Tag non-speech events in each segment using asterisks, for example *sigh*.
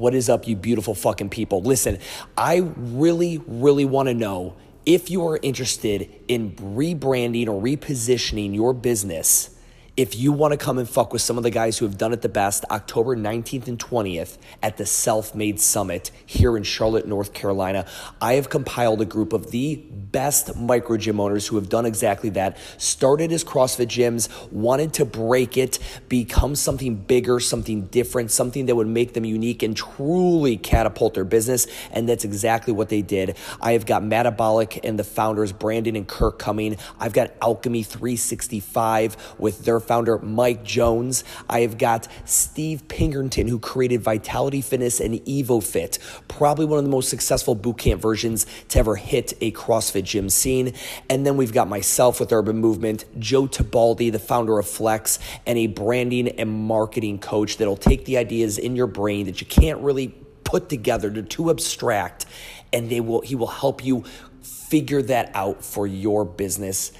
What is up, you beautiful fucking people? Listen, I really, really want to know if you are interested in rebranding or repositioning your business if you want to come and fuck with some of the guys who have done it the best, October 19th and 20th at the Self Made Summit here in Charlotte, North Carolina, I have compiled a group of the best micro gym owners who have done exactly that. Started as CrossFit gyms, wanted to break it, become something bigger, something different, something that would make them unique and truly catapult their business. And that's exactly what they did. I have got Metabolic and the founders, Brandon and Kirk, coming. I've got Alchemy 365 with their founder Mike Jones. I have got Steve Pinkerton, who created Vitality Fitness and EvoFit, probably one of the most successful bootcamp versions to ever hit a CrossFit gym scene. And then we've got myself with Urban Movement, Joe Tabaldi, the founder of Flex, and a branding and marketing coach that'll take the ideas in your brain that you can't really put together, they're too abstract, and they will he will help you figure that out for your business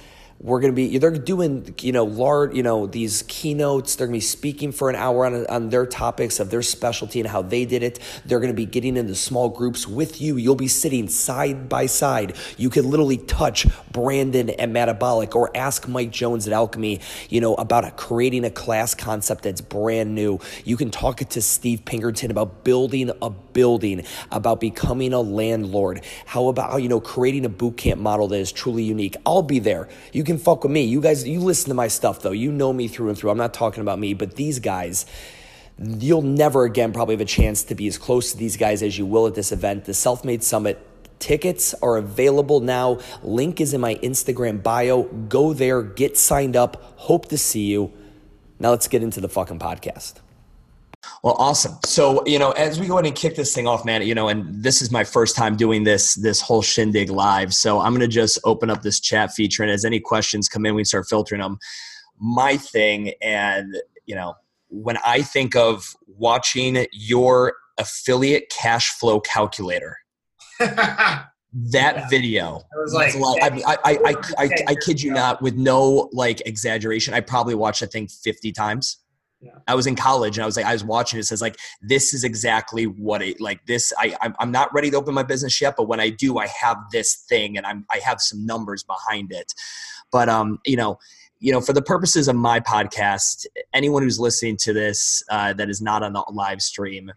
we're going to be they're doing you know large you know these keynotes. They're going to be speaking for an hour on, on their topics of their specialty and how they did it. They're going to be getting into small groups with you. You'll be sitting side by side. You could literally touch brandon at metabolic or ask mike jones at alchemy you know about a, creating a class concept that's brand new. You can talk to steve pinkerton about building a building about becoming a landlord. How about you know creating a boot camp model that is truly unique? I'll be there. You can can fuck with me. You guys, you listen to my stuff though. You know me through and through. I'm not talking about me, but these guys, you'll never again probably have a chance to be as close to these guys as you will at this event. The Self Made Summit Tickets are available now. Link is in my Instagram bio. Go there, get signed up. Hope to see you. Now let's get into the fucking podcast. Well, awesome. So, you know, as we go ahead and kick this thing off, man, you know, and this is my first time doing this this whole shindig live. So I'm gonna just open up this chat feature and as any questions come in, we start filtering them. My thing, and you know, when I think of watching your affiliate cash flow calculator. *laughs* that yeah. video it was like, I, I, I, I, I, kid you not with no like exaggeration i probably watched i think 50 times yeah. I was in college and I was like, I was watching it. says like, this is exactly what it like. This I I'm not ready to open my business yet, but when I do, I have this thing and I'm I have some numbers behind it. But um, you know, you know, for the purposes of my podcast, anyone who's listening to this uh, that is not on the live stream,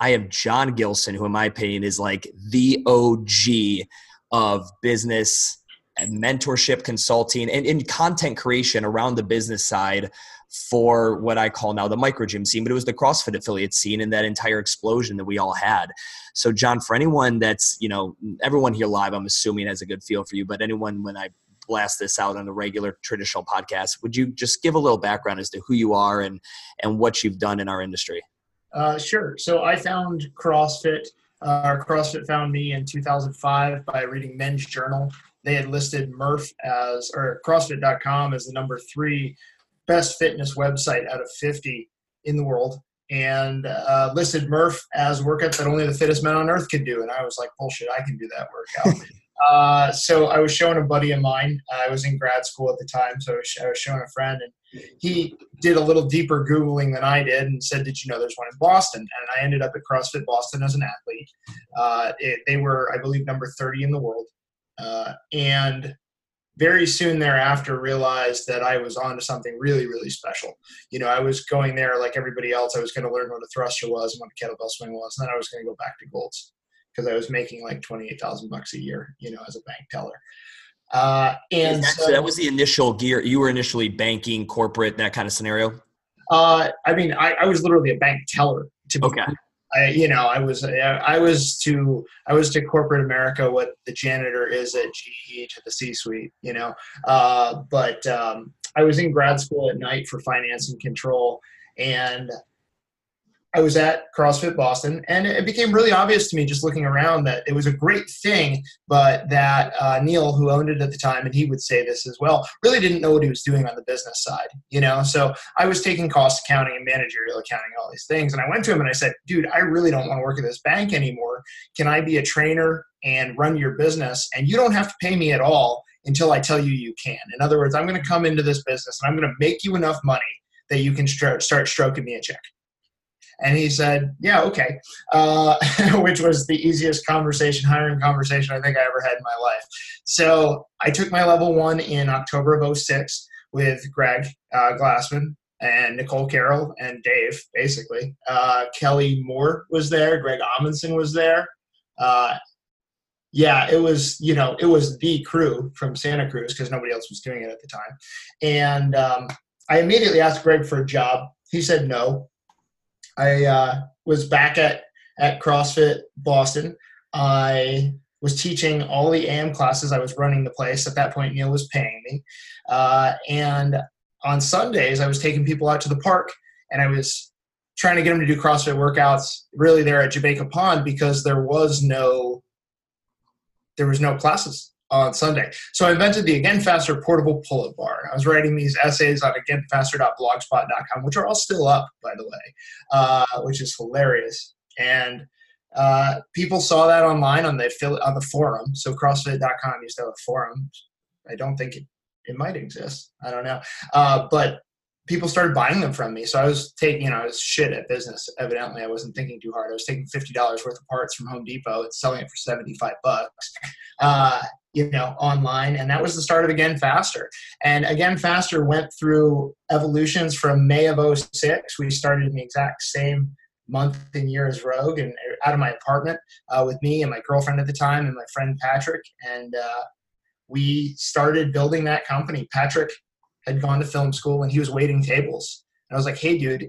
I have John Gilson, who in my opinion is like the OG of business and mentorship consulting and, and content creation around the business side for what I call now the micro gym scene, but it was the CrossFit affiliate scene and that entire explosion that we all had. So, John, for anyone that's, you know, everyone here live, I'm assuming has a good feel for you, but anyone when I blast this out on the regular traditional podcast, would you just give a little background as to who you are and, and what you've done in our industry? Uh, sure. So, I found CrossFit. Uh, CrossFit found me in 2005 by reading Men's Journal. They had listed Murph as, or CrossFit.com as the number three best fitness website out of 50 in the world and uh, listed Murph as workout that only the fittest men on earth could do. And I was like, bullshit, I can do that workout. *laughs* uh, so I was showing a buddy of mine. I was in grad school at the time, so I was, I was showing a friend, and he did a little deeper Googling than I did and said, Did you know there's one in Boston? And I ended up at CrossFit Boston as an athlete. Uh, it, they were, I believe, number 30 in the world. Uh, and very soon thereafter realized that I was onto something really, really special. You know, I was going there like everybody else. I was going to learn what a thruster was and what a kettlebell swing was, and then I was going to go back to Golds because I was making like twenty eight thousand bucks a year. You know, as a bank teller. Uh, and that, so, that was the initial gear. You were initially banking, corporate, that kind of scenario. Uh, I mean, I, I was literally a bank teller. To be okay. I, you know, I was I was to I was to corporate America what the janitor is at GE to the C-suite. You know, uh, but um, I was in grad school at night for finance and control, and I was at CrossFit Boston, and it became really obvious to me just looking around that it was a great thing, but that uh, Neil, who owned it at the time, and he would say this as well, really didn't know what he was doing on the business side. You know, so I was taking cost accounting and managerial accounting, all these things, and I went to him and I said, "Dude, I really don't want to work at this bank anymore. Can I be a trainer and run your business, and you don't have to pay me at all until I tell you you can? In other words, I'm going to come into this business and I'm going to make you enough money that you can start stroking me a check." And he said, yeah, okay, uh, *laughs* which was the easiest conversation, hiring conversation I think I ever had in my life. So I took my level one in October of 06 with Greg uh, Glassman and Nicole Carroll and Dave, basically. Uh, Kelly Moore was there, Greg Amundson was there. Uh, yeah, it was, you know, it was the crew from Santa Cruz because nobody else was doing it at the time. And um, I immediately asked Greg for a job. He said no. I uh, was back at, at CrossFit Boston. I was teaching all the AM classes. I was running the place. At that point, Neil was paying me. Uh, and on Sundays, I was taking people out to the park and I was trying to get them to do CrossFit workouts really there at Jamaica Pond because there was no there was no classes on Sunday. So I invented the Again Faster portable pull-up bar. I was writing these essays on againfaster.blogspot.com, which are all still up, by the way, uh, which is hilarious. And uh, people saw that online on the on the forum. So CrossFit.com used to have a forum. I don't think it, it might exist. I don't know. Uh, but people started buying them from me. So I was taking, you know, I was shit at business. Evidently, I wasn't thinking too hard. I was taking fifty dollars worth of parts from Home Depot and selling it for seventy five bucks. Uh, you know, online, and that was the start of Again Faster. And Again Faster went through evolutions from May of 06. We started in the exact same month and year as Rogue, and out of my apartment uh, with me and my girlfriend at the time and my friend Patrick, and uh, we started building that company. Patrick had gone to film school and he was waiting tables. And I was like, hey, dude,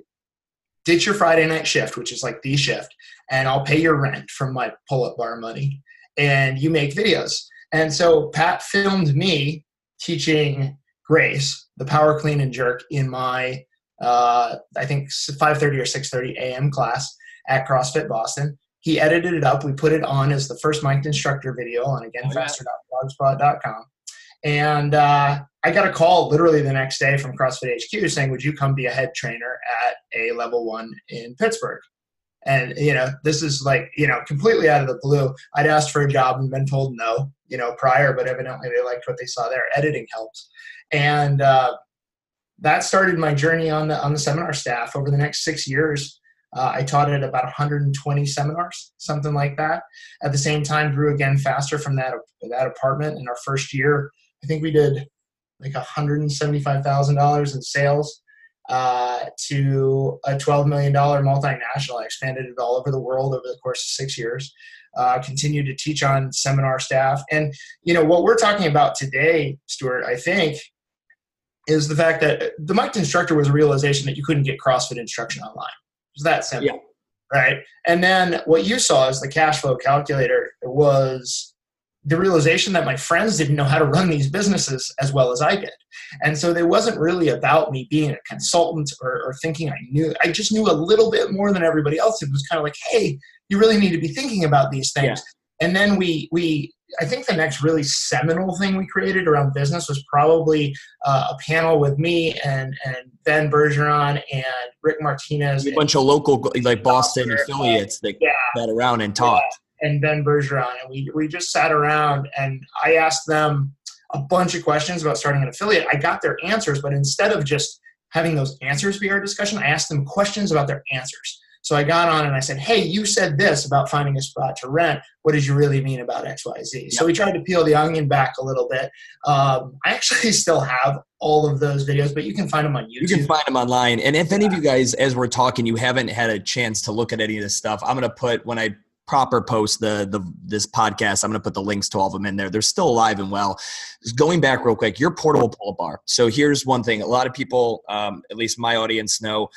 ditch your Friday night shift, which is like the shift, and I'll pay your rent from my pull up bar money. And you make videos. And so Pat filmed me teaching Grace the power clean and jerk in my, uh, I think 5:30 or 6:30 a.m. class at CrossFit Boston. He edited it up. We put it on as the first mic'd instructor video on again FasterBlogspot.com. And uh, I got a call literally the next day from CrossFit HQ saying, "Would you come be a head trainer at a level one in Pittsburgh?" And you know, this is like you know completely out of the blue. I'd asked for a job and been told no, you know, prior, but evidently they liked what they saw there. Editing helps, and uh, that started my journey on the on the seminar staff over the next six years. Uh, I taught at about 120 seminars, something like that. At the same time, grew again faster from that that apartment. In our first year, I think we did like $175,000 in sales uh, to a $12 million multinational. I expanded it all over the world over the course of six years. Uh, continued to teach on seminar staff. And, you know, what we're talking about today, Stuart, I think, is the fact that the mic'd instructor was a realization that you couldn't get CrossFit instruction online. It was that simple. Yeah. Right. And then what you saw is the cash flow calculator was the realization that my friends didn't know how to run these businesses as well as I did. And so it wasn't really about me being a consultant or, or, thinking I knew. I just knew a little bit more than everybody else. It was kind of like, hey, you really need to be thinking about these things. Yeah. And then we we I think the next really seminal thing we created around business was probably uh, a panel with me and and Ben Bergeron and Rick Martinez. A bunch of local like Boston affiliates that yeah. got around and talked. Yeah and Ben Bergeron, and we we just sat around and I asked them a bunch of questions about starting an affiliate. I got their answers, but instead of just having those answers be our discussion, I asked them questions about their answers. So I got on and I said, "Hey, you said this about finding a spot to rent. What did you really mean about X, Y, Z?" Yep. So we tried to peel the onion back a little bit. Um, I actually *laughs* still have all of those videos, but you can find them on YouTube. You can find them online. And if any of you guys, as we're talking, you haven't had a chance to look at any of this stuff, I'm going to put when I proper post the the this podcast i'm going to put the links to all of them in there they're still alive and well Just going back real quick your portable pull-up bar so here's one thing a lot of people um, at least my audience know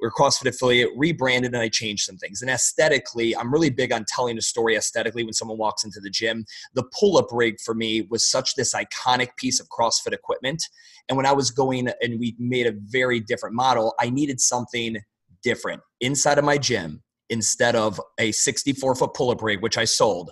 we're CrossFit affiliate, rebranded, and I changed some things. And aesthetically, I'm really big on telling a story aesthetically when someone walks into the gym. The pull up rig for me was such this iconic piece of CrossFit equipment. And when I was going and we made a very different model, I needed something different inside of my gym instead of a 64 foot pull up rig, which I sold,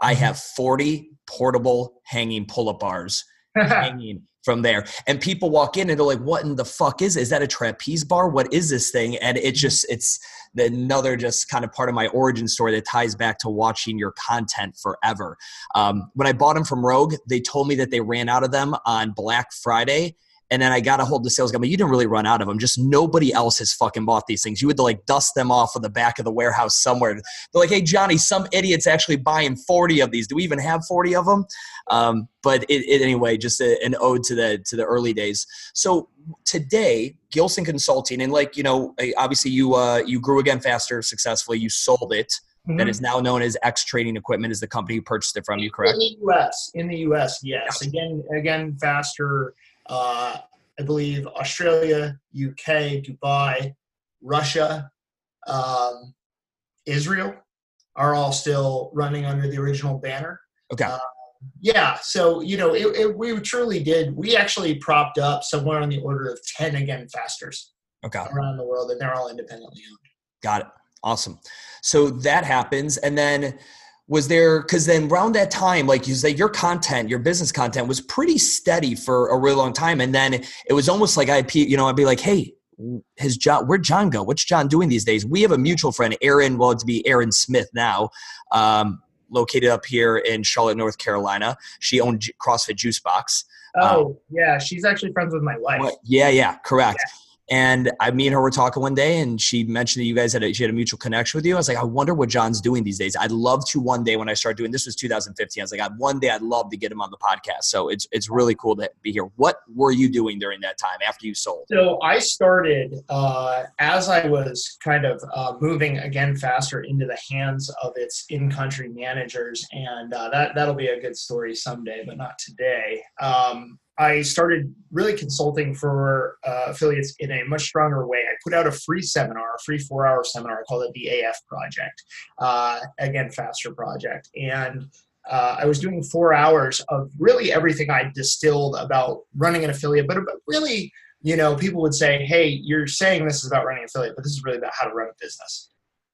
I mm-hmm. have 40 portable hanging pull up bars *laughs* hanging from there. And people walk in and they're like, what in the fuck is it? Is that a trapeze bar? What is this thing? And it just, it's another just kind of part of my origin story that ties back to watching your content forever. Um, when I bought them from Rogue, they told me that they ran out of them on Black Friday And then I got a hold of the sales guy, but you didn't really run out of them. Just nobody else has fucking bought these things. You had to like dust them off of the back of the warehouse somewhere. They're like, hey, Johnny, some idiot's actually buying 40 of these. Do we even have 40 of them? Um, but it, it, anyway, just a, an ode to the to the early days. So today, Gilson Consulting, and like you know, obviously you uh, you grew again faster successfully. You sold it. Mm-hmm. That is now known as X Training Equipment. Is the company who purchased it from you, correct? In the U.S. In the U.S. Yes. Again, again, faster. Uh, I believe Australia, UK, Dubai, Russia, um, Israel are all still running under the original banner. Okay. Uh, yeah, so you know, it, it, we truly did. We actually propped up somewhere on the order of ten again fasters okay. around the world, and they're all independently owned. Got it. Awesome. So that happens, and then was there because then around that time like you say your content your business content was pretty steady for a really long time. And then it was almost like i'd you know i'd be like hey his john where'd john go? What's john doing these days? We have a mutual friend aaron well to be aaron smith now um, located up here in charlotte north carolina. She owned crossfit juice box oh um, yeah she's actually friends with my wife. yeah yeah correct. Yeah. And I, me and her were talking one day, and she mentioned that you guys had a, she had a mutual connection with you. I was like, I wonder what John's doing these days. I'd love to one day when I start doing this was 2015. I was like, one day I'd love to get him on the podcast. So it's it's really cool to be here. What were you doing during that time after you sold? So I started uh, as I was kind of uh, moving again faster into the hands of its in-country managers, and uh, that that'll be a good story someday, but not today. Um, I started really consulting for uh, affiliates in a much stronger way. I put out a free seminar, a free four hour seminar called the AF Project, uh, again, Faster Project. And uh, I was doing four hours of really everything I distilled about running an affiliate, but, but really, you know, people would say, hey, you're saying this is about running an affiliate, but this is really about how to run a business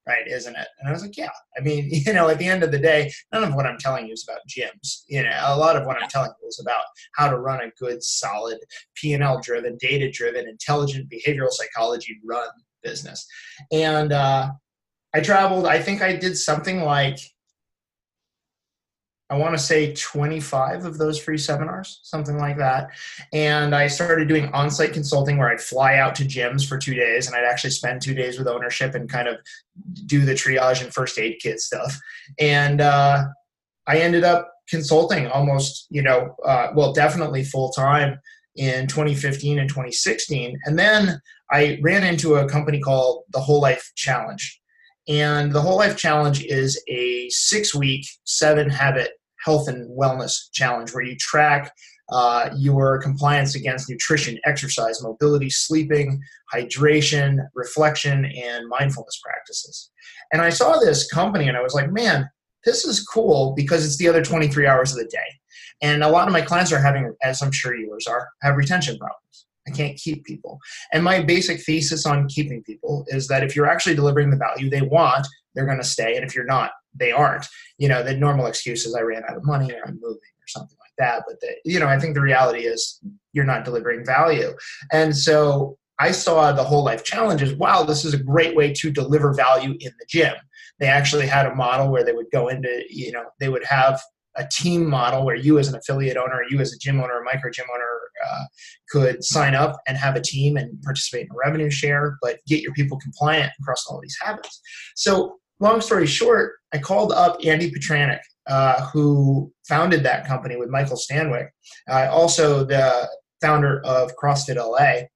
right? Isn't it? And I was like, yeah. I mean, *laughs* you know, at the end of the day, none of what I'm telling you is about gyms. You know, a lot of what I'm telling you is about how to run a good, solid, P&L driven, data driven, intelligent behavioral psychology run business. And uh, I traveled. I think I did something like I want to say 25 of those free seminars, something like that. And I started doing on site consulting where I'd fly out to gyms for two days and I'd actually spend two days with ownership and kind of do the triage and first aid kit stuff. And uh, I ended up consulting almost, you know, uh, well, definitely full time in 2015 and 2016. And then I ran into a company called the Whole Life Challenge. And the Whole Life Challenge is a six week, seven habit health and wellness challenge where you track uh, your compliance against nutrition, exercise, mobility, sleeping, hydration, reflection, and mindfulness practices. And I saw this company and I was like, man, this is cool because it's the other 23 hours of the day. And a lot of my clients are having, as I'm sure yours are, have retention problems. I can't keep people. And my basic thesis on keeping people is that if you're actually delivering the value they want, they're going to stay. And if you're not, they aren't. You know, the normal excuse is I ran out of money or I'm moving or something like that. But, the, you know, I think the reality is you're not delivering value. And so I saw the whole life challenge as wow, this is a great way to deliver value in the gym. They actually had a model where they would go into, you know, they would have a team model where you as an affiliate owner, you as a gym owner, a micro gym owner, uh, could sign up and have a team and participate in a revenue share, but get your people compliant across all these habits. So, long story short, I called up Andy Petranek, uh, who founded that company with Michael Stanwick, uh, also the founder of CrossFit LA.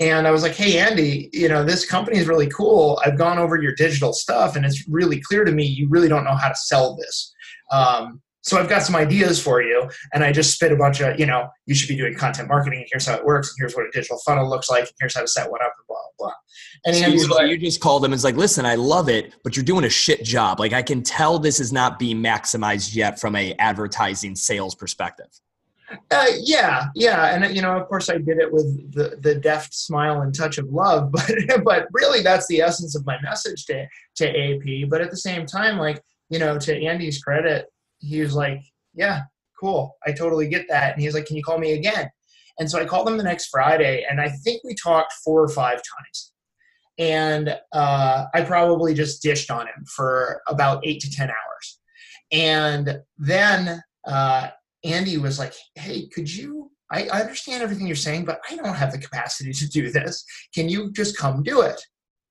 And I was like, hey, Andy, you know, this company is really cool. I've gone over your digital stuff, and it's really clear to me you really don't know how to sell this. Um, so I've got some ideas for you, and I just spit a bunch of, you know, you should be doing content marketing, and here's how it works, and here's what a digital funnel looks like, and here's how to set one up, and blah blah. And so you, like, you just called him and was like, listen, I love it, but you're doing a shit job. Like I can tell this is not being maximized yet from a advertising sales perspective. Uh, yeah, yeah, and you know, of course, I did it with the, the deft smile and touch of love, *laughs* but but really, that's the essence of my message to to AP. But at the same time, like you know, to Andy's credit, he was like, yeah, cool. I totally get that. And he's like, can you call me again? And so I called him the next Friday, and I think we talked four or five times. And uh, I probably just dished on him for about eight to 10 hours. And then uh, Andy was like, hey, could you? I, I understand everything you're saying, but I don't have the capacity to do this. Can you just come do it?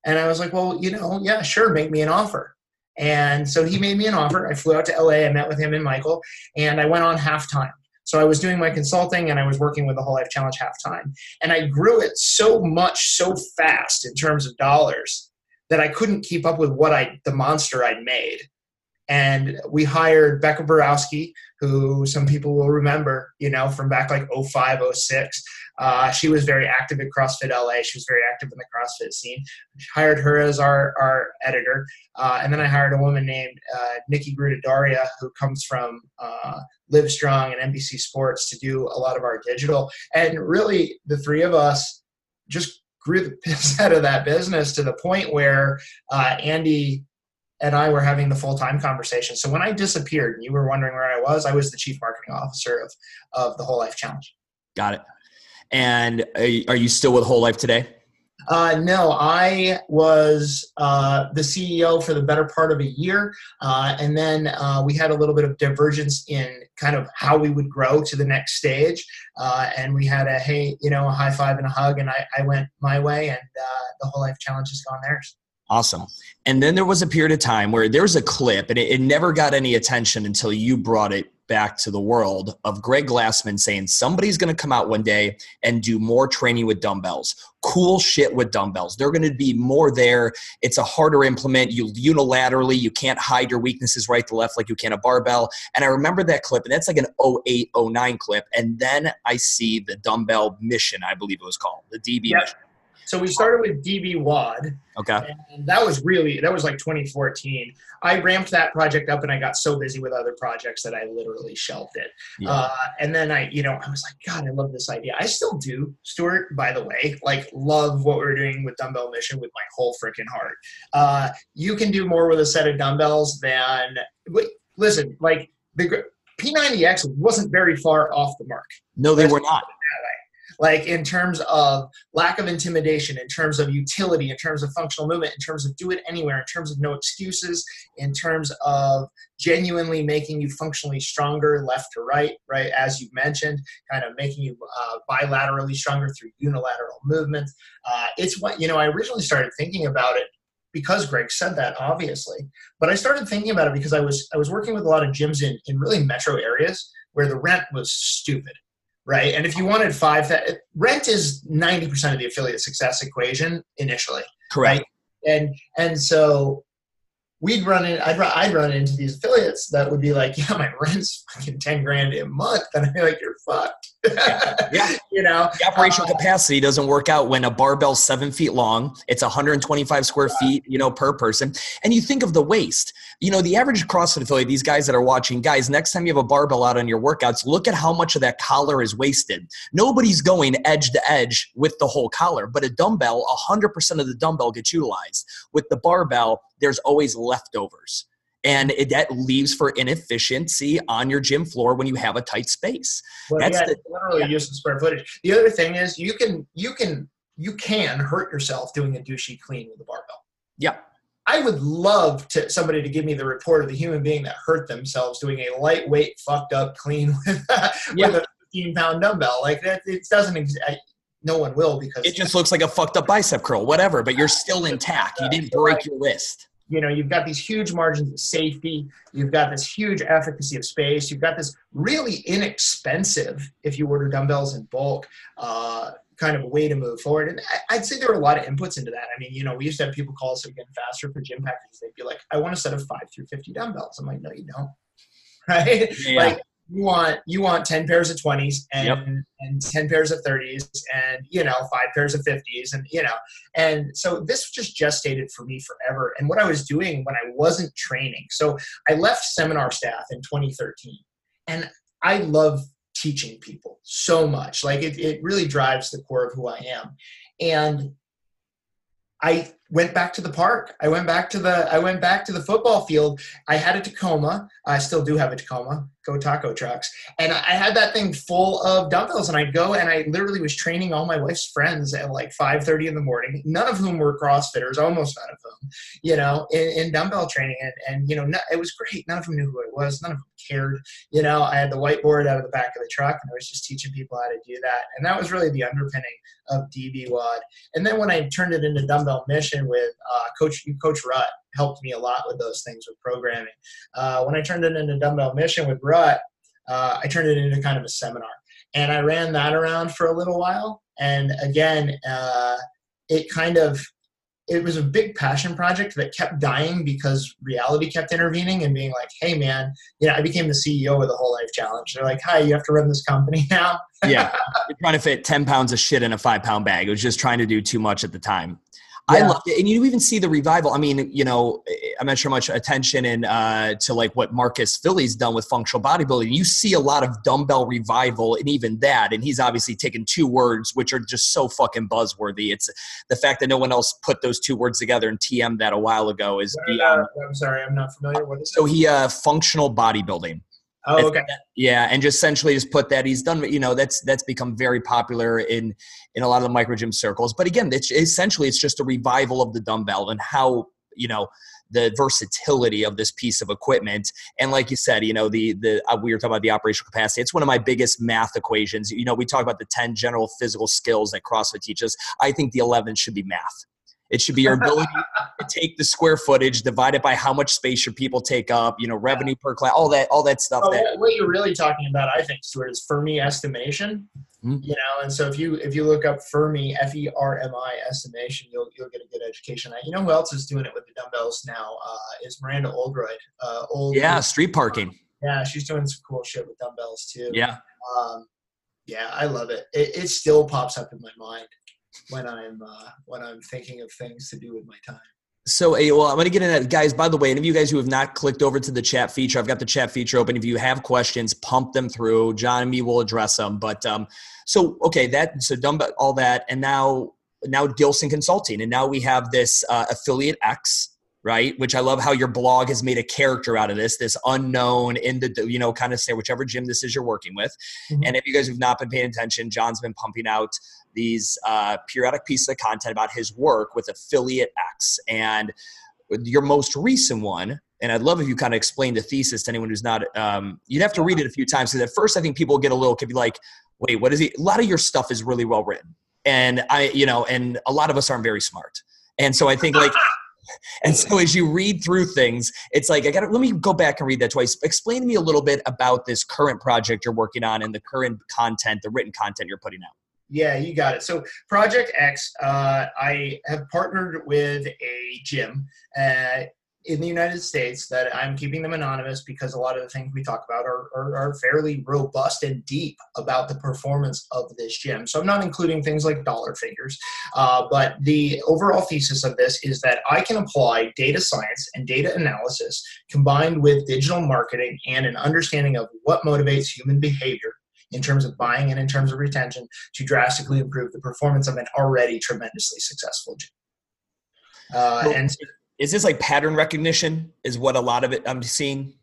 And I was like, well, you know, yeah, sure, make me an offer. And so he made me an offer. I flew out to LA. I met with him and Michael, and I went on halftime. So I was doing my consulting and I was working with the Whole Life Challenge halftime. And I grew it so much, so fast in terms of dollars that I couldn't keep up with what I, the monster I'd made. And we hired Becca Borawski, who some people will remember, you know, from back like 05, 06. Uh, she was very active at CrossFit LA. She was very active in the CrossFit scene. hired her as our, our editor. Uh, and then I hired a woman named uh, Nikki Grudadaria, who comes from uh, Livestrong and NBC Sports to do a lot of our digital. And really, the three of us just grew the *laughs* piss out of that business to the point where uh, Andy and I were having the full time conversation. So when I disappeared and you were wondering where I was, I was the chief marketing officer of, of the Whole Life Challenge. Got it. And are you still with Whole Life today? Uh, no, I was uh, the CEO for the better part of a year, uh, and then uh, we had a little bit of divergence in kind of how we would grow to the next stage. Uh, and we had a hey, you know, a high five and a hug, and I, I went my way, and uh, the whole life challenge has gone theirs. Awesome. And then there was a period of time where there was a clip, and it, it never got any attention until you brought it back to the world of Greg Glassman saying somebody's going to come out one day and do more training with dumbbells. Cool shit with dumbbells. They're going to be more there. It's a harder implement. You unilaterally, you can't hide your weaknesses right to left like you can a barbell. And I remember that clip, and that's like an 08, 09 clip. And then I see the dumbbell mission, I believe it was called, the DB yep. mission. So we started with DB WOD. Okay. And that was really that was like 2014. I ramped that project up, and I got so busy with other projects that I literally shelved it. Yeah. Uh, and then I, you know, I was like, God, I love this idea. I still do, Stuart. By the way, like love what we're doing with Dumbbell Mission with my whole freaking heart. Uh, you can do more with a set of dumbbells than. Listen, like the P90X wasn't very far off the mark. No, they were not like in terms of lack of intimidation, in terms of utility, in terms of functional movement, in terms of do it anywhere, in terms of no excuses, in terms of genuinely making you functionally stronger left to right, right, as you mentioned, kind of making you uh, bilaterally stronger through unilateral movement. Uh, it's what, you know, I originally started thinking about it because Greg said that, obviously. But I started thinking about it because I was I was working with a lot of gyms in, in really metro areas where the rent was stupid right? And if you wanted five, uh, rent is 90% of the affiliate success equation initially. Correct. Right? And, and so we'd run in, I'd, I'd run into these affiliates that would be like, yeah, my rent's fucking 10 grand a month. And I'd be like, you're fucked. yeah. *laughs* you know, the operational uh, capacity doesn't work out when a barbell's seven feet long. It's 125 square yeah. feet, you know, per person. And you think of the waste. You know, the average CrossFit affiliate, these guys that are watching, guys, next time you have a barbell out on your workouts, look at how much of that collar is wasted. Nobody's going edge to edge with the whole collar, but a dumbbell, 100% of the dumbbell gets utilized. With the barbell, there's always leftovers and it, that leaves for inefficiency on your gym floor when you have a tight space. Well, That's yeah, the, literally yeah. the square footage. The other thing is you can you can you can hurt yourself doing a douchey clean with a barbell. Yeah. I would love to somebody to give me the report of the human being that hurt themselves doing a lightweight, fucked up clean *laughs* with, yeah. with a 15 pound dumbbell. Like that, it doesn't. Ex- no one will because it just looks like a fucked up bicep curl, whatever. But you're still *laughs* intact. You didn't break your wrist you know you've got these huge margins of safety you've got this huge efficacy of space you've got this really inexpensive if you order dumbbells in bulk uh, kind of a way to move forward. And i'd say there are a lot of inputs into that. I mean you know we used to have people call us again faster for gym packages they'd be like i want a set of 5 through 50 dumbbells. I'm like no you don't. *laughs* Right? Yeah. like you want you want 10 pairs of 20s and yep. and 10 pairs of 30s and you know five pairs of 50s and you know and so this just gestated for me forever. And what i was doing when i wasn't training so i left seminar staff in 2013 and i love teaching people so much. Like it, it really drives the core of who i am. And i went back to the park. I went back to the I went back to the football field. I had a Tacoma. I still do have a Tacoma. Go taco trucks. And I had that thing full of dumbbells, and I'd go and I literally was training all my wife's friends at like 5:30 in the morning. None of whom were CrossFitters, almost none of them, you know, in, in dumbbell training. And and you know, no, it was great. None of them knew who I was. None of them cared. You know, I had the whiteboard out of the back of the truck, and I was just teaching people how to do that. And that was really the underpinning of DBWOD. And then when I turned it into Dumbbell Mission with uh, Coach Coach Rut helped me a lot with those things with programming. Uh, when I turned it into Dumbbell Mission with Rut, uh, I turned it into kind of a seminar, and I ran that around for a little while. And again, uh, it kind of it was a big passion project that kept dying because reality kept intervening and being like, "Hey, man, you know, I became the CEO of the Whole Life Challenge." They're like, "Hi, you have to run this company *laughs* now." yeah, you're trying to fit ten pounds of shit in a five pound bag. It was just trying to do too much at the time. Yeah. I loved it, and you even see the revival. I mean, you know, I'm not sure much attention and uh, to like what Marcus Filly's done with functional bodybuilding. You see a lot of dumbbell revival, and even that. And he's obviously taken two words which are just so fucking buzzworthy. It's the fact that no one else put those two words together and TM that a while ago is beyond. Uh, I'm sorry, I'm not familiar. What is so he uh, functional bodybuilding. Oh, okay. Yeah, and just essentially just put that he's done. You know, that's that's become very popular in in a lot of the micro gym circles. But again, it's essentially it's just a revival of the dumbbell and how you know the versatility of this piece of equipment. And like you said, you know, the the uh, we were talking about the operational capacity. It's one of my biggest math equations. You know, we talk about the ten general physical skills that CrossFit teaches. I think the eleven should be math. It should be your ability to *laughs* take the square footage, divide it by how much space your people take up, you know, revenue per class, all that, all that stuff. Oh, that, what you're really talking about, I think, Stuart, is Fermi estimation. Mm-hmm. You know, and so if you if you look up Fermi F E R M I estimation, you'll you'll get a good education. You know who else is doing it with the dumbbells now? Uh, is Miranda Oldroyd. Uh, old yeah, street parking. Yeah, she's doing some cool shit with dumbbells too. Yeah. Um, yeah, I love it. it. It still pops up in my mind when I'm uh, when I'm thinking of things to do with my time. So, hey, well, I'm going to get into that. Guys, by the way, any of you guys who have not clicked over to the chat feature, I've got the chat feature open. If you have questions, pump them through. John and me will address them. But um, so, okay, that so done all that, and now now Gilson Consulting, and now we have this uh, affiliate X right? Which I love how your blog has made a character out of this, this unknown in the, you know, kind of say whichever gym this is you're working with. Mm-hmm. And if you guys have not been paying attention, John's been pumping out these uh, periodic pieces of content about his work with Affiliate X. And your most recent one, and I'd love if you kind of explain the thesis to anyone who's not, um, you'd have to read it a few times because at first I think people get a little, could be like, wait, what is he? A lot of your stuff is really well written. And I, you know, and a lot of us aren't very smart. And so I think like, *laughs* and so as you read through things, it's like I got to let me go back and read that twice. Explain to me a little bit about this current project you're working on and the current content, the written content you're putting out. Yeah, you got it. So Project X, uh, I have partnered with a gym. Uh, in the United States that I'm keeping them anonymous because a lot of the things we talk about are, are, are, fairly robust and deep about the performance of this gym. So I'm not including things like dollar figures, uh, but the overall thesis of this is that I can apply data science and data analysis combined with digital marketing and an understanding of what motivates human behavior in terms of buying and in terms of retention to drastically improve the performance of an already tremendously successful gym. Uh, and is this like pattern recognition? Is what a lot of it I'm seeing.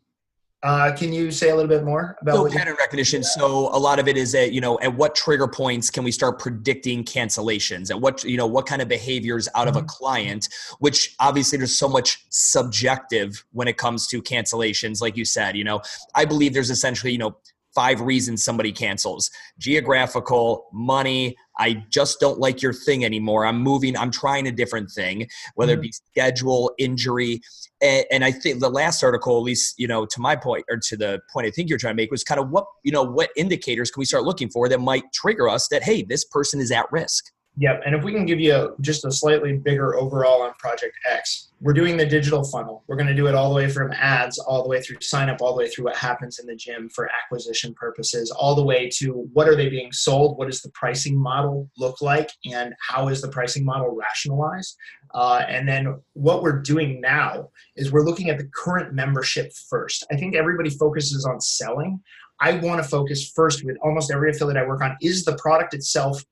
Uh, can you say a little bit more about so pattern recognition? So a lot of it is at you know at what trigger points can we start predicting cancellations? At what you know what kind of behaviors out mm-hmm. of a mm-hmm. client? Which obviously there's so much subjective when it comes to cancellations. Like you said, you know I believe there's essentially you know five reasons somebody cancels geographical money i just don't like your thing anymore i'm moving i'm trying a different thing whether it be mm-hmm. schedule injury and, and, i think the last article at least you know to my point or to the point i think you're trying to make was kind of what you know what indicators can we start looking for that might trigger us that hey this person is at risk Yep. And if we can give you a, just a slightly bigger overall on Project X, we're doing the digital funnel. We're going to do it all the way from ads, all the way through sign up, all the way through what happens in the gym for acquisition purposes, all the way to what are they being sold? What does the pricing model look like? And how is the pricing model rationalized? Uh, and then what we're doing now is we're looking at the current membership first. I think everybody focuses on selling. I want to focus first with almost every affiliate I work on is the product itself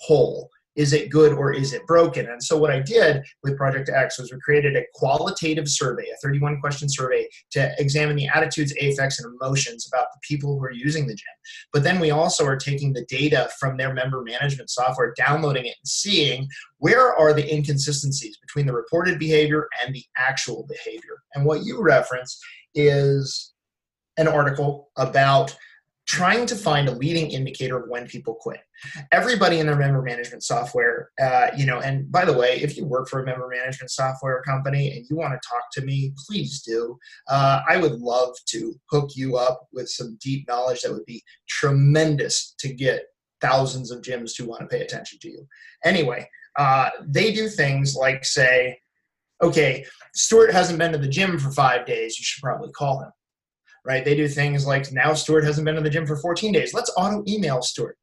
whole is it good or is it broken? And so what I did with Project X was we created a qualitative survey, a 31 question survey to examine the attitudes, affects, and emotions about the people who are using the gym. But then we also are taking the data from their member management software, downloading it and seeing where are the inconsistencies between the reported behavior and the actual behavior. And what you reference is an article about trying to find a leading indicator of when people quit. Everybody in their member management software, uh, you know, and by the way, if you work for a member management software company and you want to talk to me, please do. Uh, I would love to hook you up with some deep knowledge that would be tremendous to get thousands of gyms to want to pay attention to you. Anyway, uh, they do things like say, okay, Stuart hasn't been to the gym for five days, you should probably call him right? They do things like now Stuart hasn't been in the gym for 14 days. Let's auto email Stuart.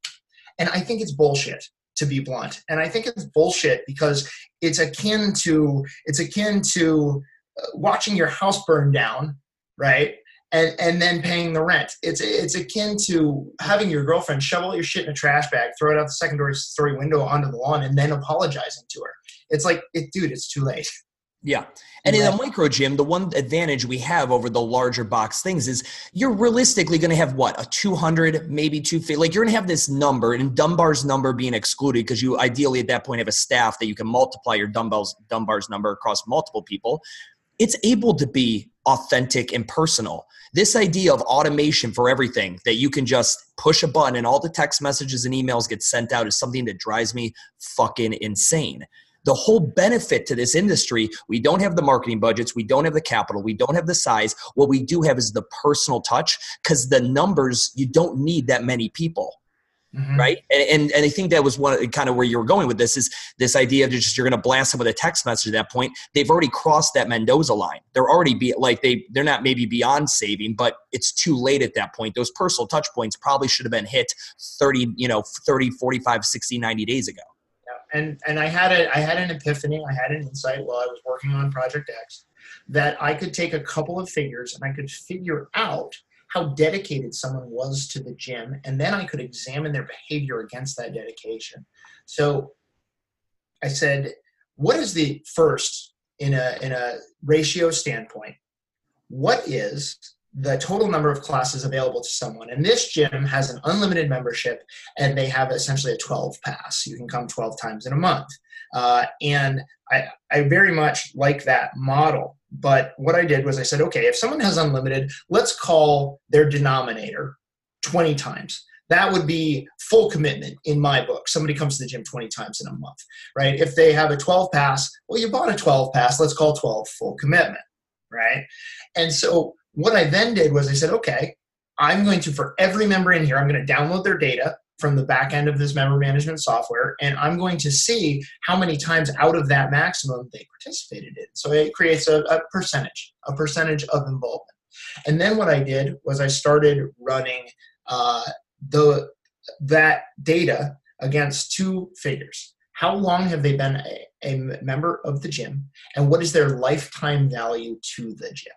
And I think it's bullshit to be blunt. And I think it's bullshit because it's akin to it's akin to uh, watching your house burn down, right? And and then paying the rent. It's it's akin to having your girlfriend shovel your shit in a trash bag, throw it out the second story window onto the lawn, and then apologizing to her. It's like, it, dude, it's too late. Yeah. And in a micro gym, the one advantage we have over the larger box things is you're realistically going to have what a 200, maybe 250. Like you're going to have this number, and Dunbar's number being excluded because you ideally at that point have a staff that you can multiply your dumbbells Dunbar's number across multiple people. It's able to be authentic and personal. This idea of automation for everything that you can just push a button and all the text messages and emails get sent out is something that drives me fucking insane the whole benefit to this industry we don't have the marketing budgets we don't have the capital we don't have the size. What we do have is the personal touch because the numbers you don't need that many people. Mm-hmm. right? And, and, and i think that was one kind of where you were going with this is this idea of just you're going to blast them with a text message at that point. They've already crossed that mendoza line. They're already be like they they're not maybe beyond saving but it's too late at that point. Those personal touch points probably should have been hit 30 you know 30 45 60 90 days ago and and I had a I had an epiphany, I had an insight while I was working on Project X that I could take a couple of figures and I could figure out how dedicated someone was to the gym, and then I could examine their behavior against that dedication. So I said, what is the first in a in a ratio standpoint? What is the total number of classes available to someone. And this gym has an unlimited membership, and they have essentially a 12 pass. You can come 12 times in a month. Uh, and I, I very much like that model. But what I did was I said, okay, if someone has unlimited, let's call their denominator 20 times. That would be full commitment in my book. Somebody comes to the gym 20 times in a month, right? If they have a 12 pass, well, you bought a 12 pass, let's call 12 full commitment, right? And so what I then did was I said, okay, I'm going to, for every member in here, I'm going to download their data from the back end of this member management software, and I'm going to see how many times out of that maximum they participated in. So it creates a, a percentage, a percentage of involvement. And then what I did was I started running uh, the that data against two figures. How long have they been a, a member of the gym, and what is their lifetime value to the gym?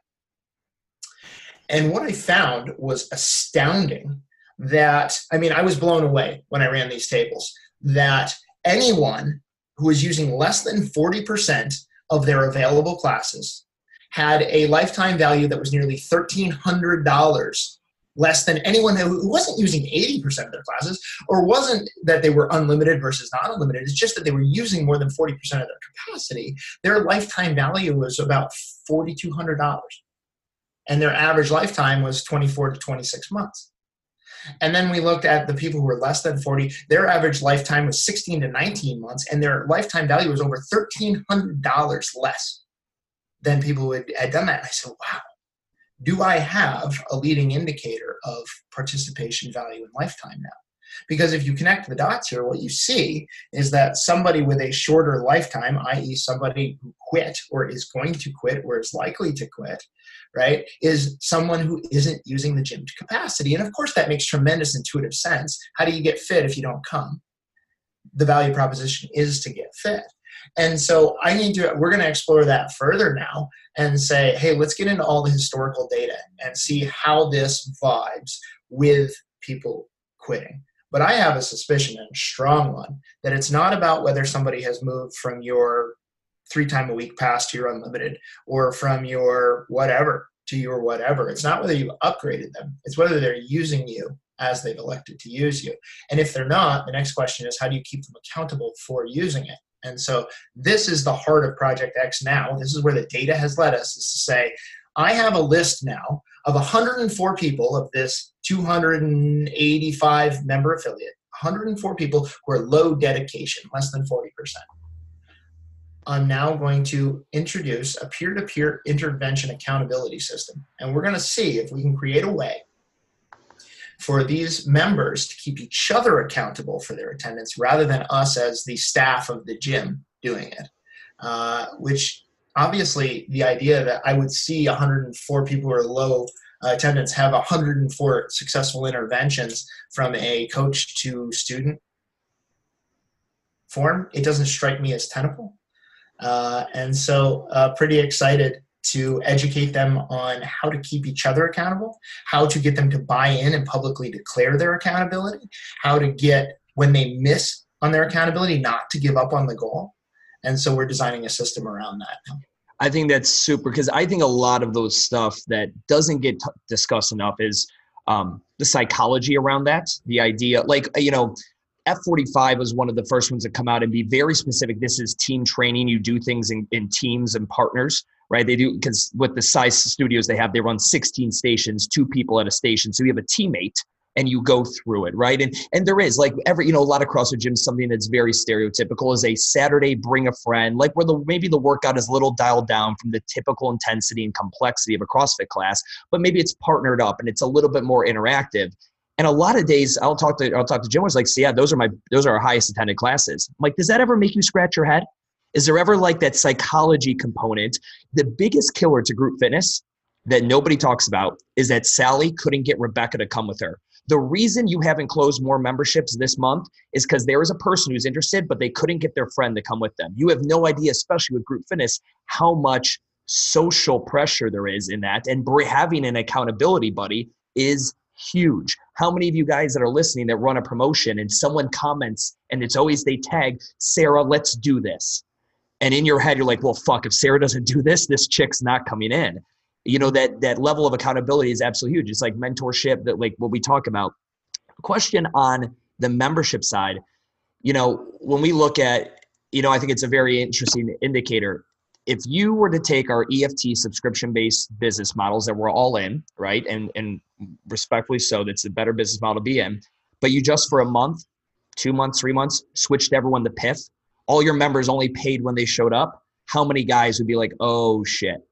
And what I found was astounding that, I mean, I was blown away when I ran these tables that anyone who was using less than 40% of their available classes had a lifetime value that was nearly $1,300 less than anyone who wasn't using 80% of their classes or wasn't that they were unlimited versus not unlimited. It's just that they were using more than 40% of their capacity. Their lifetime value was about $4,200 and their average lifetime was 24 to 26 months. And then we looked at the people who were less than 40, their average lifetime was 16 to 19 months, and their lifetime value was over $1,300 less than people who had, done that. And I said, wow, do I have a leading indicator of participation value in lifetime now? Because if you connect the dots here, what you see is that somebody with a shorter lifetime, i.e., somebody who quit or is going to quit or is likely to quit, right, is someone who isn't using the gym to capacity. And of course, that makes tremendous intuitive sense. How do you get fit if you don't come? The value proposition is to get fit. And so I need to, we're going to explore that further now and say, hey, let's get into all the historical data and see how this vibes with people quitting. But I have a suspicion and a strong one that it's not about whether somebody has moved from your three time a week pass to your unlimited or from your whatever to your whatever. It's not whether you've upgraded them, it's whether they're using you as they've elected to use you. And if they're not, the next question is how do you keep them accountable for using it? And so this is the heart of Project X now. This is where the data has led us is to say, I have a list now of 104 people of this 285 member affiliate, 104 people who are low dedication, less than 40%. I'm now going to introduce a peer to peer intervention accountability system. And we're going to see if we can create a way for these members to keep each other accountable for their attendance rather than us as the staff of the gym doing it. Uh, which obviously, the idea that I would see 104 people who are low uh, attendance have 104 successful interventions from a coach to student form, it doesn't strike me as tenable. Uh, and so, uh, pretty excited to educate them on how to keep each other accountable, how to get them to buy in and publicly declare their accountability, how to get, when they miss on their accountability, not to give up on the goal. And so we're designing a system around that. I think that's super because I think a lot of those stuff that doesn't get t- discussed enough is um, the psychology around that. The idea, like, you know, F45 was one of the first ones to come out and be very specific. This is team training. You do things in, in teams and partners right? They do because with the size studios they have, they run 16 stations, two people at a station. So you have a teammate and you go through it, right? And and there is like every you know a lot of CrossFit gyms something that's very stereotypical is a Saturday bring a friend, like where the maybe the workout is a little dialed down from the typical intensity and complexity of a CrossFit class, but maybe it's partnered up and it's a little bit more interactive. And a lot of days I'll talk to I'll talk to Jim was like, see, yeah, those are my those are our highest attended classes. I'm like, does that ever make you scratch your head? Is there ever like that psychology component? The biggest killer to group fitness that nobody talks about is that Sally couldn't get Rebecca to come with her. The reason you haven't closed more memberships this month is because there is a person who's interested, but they couldn't get their friend to come with them. You have no idea, especially with group fitness, how much social pressure there is in that. And having an accountability buddy is huge. How many of you guys that are listening that run a promotion and someone comments and it's always they tag, Sarah, let's do this and in your head you're like well fuck if sarah doesn't do this this chick's not coming in you know that that level of accountability is absolutely huge. It's like mentorship that like what we talk about. Question on the membership side. You know when we look at you know i think it's a very interesting indicator. If you were to take our eft subscription based business models that we're all in right and and respectfully so that's a better business model to be in but you just for a month two months three months switched everyone to pif all your members only paid when they showed up, how many guys would be like, oh shit?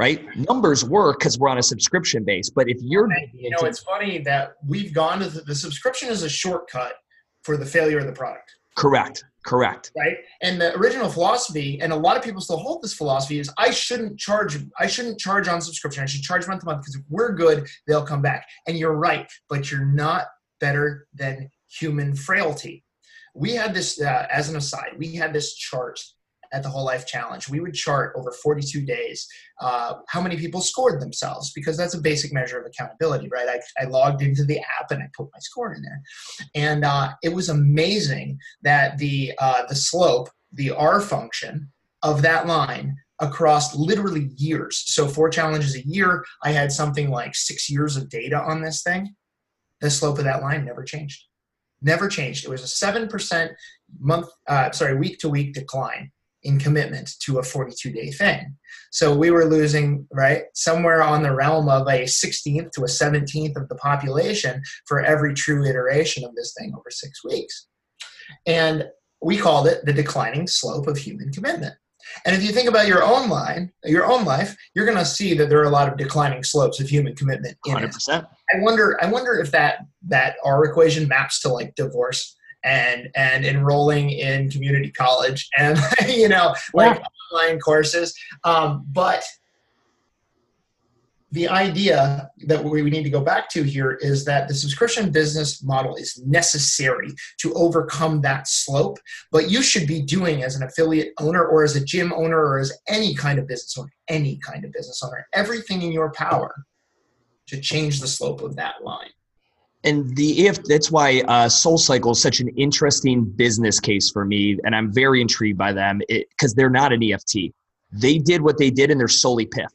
Right? Numbers work because we're on a subscription base. But if you're, you know, it's funny that we've gone to the, the subscription is a shortcut for the failure of the product. Correct. Correct. Right. And the original philosophy, and a lot of people still hold this philosophy, is I shouldn't charge. I shouldn't charge on subscription. I should charge month to month because if we're good, they'll come back. And you're right, but you're not better than human frailty we had this uh, as an aside we had this chart at the whole life challenge. We would chart over 42 days uh, how many people scored themselves because that's a basic measure of accountability right? I, I logged into the app and i put my score in there. And uh, it was amazing that the uh, the slope the r function of that line across literally years. So four challenges a year i had something like six years of data on this thing. The slope of that line never changed. Never changed. It was a seven percent month, uh, sorry, week to week decline in commitment to a 42 day thing. So we were losing, right, somewhere on the realm of a 16th to a 17th of the population for every true iteration of this thing over six weeks. And we called it the declining slope of human commitment. And if you think about your own line, your own life, you're going to see that there are a lot of declining slopes of human commitment in 100%. it. I wonder, I wonder if that that our equation maps to like divorce and and enrolling in community college and *laughs* you know like yeah. online courses. Um, but the idea that we need to go back to here is that the subscription business model is necessary to overcome that slope but you should be doing as an affiliate owner or as a gym owner or as any kind of business owner any kind of business owner everything in your power to change the slope of that line and the if that's why uh, SoulCycle is such an interesting business case for me and i'm very intrigued by them. Because they're not an eft they did what they did and they're solely PIF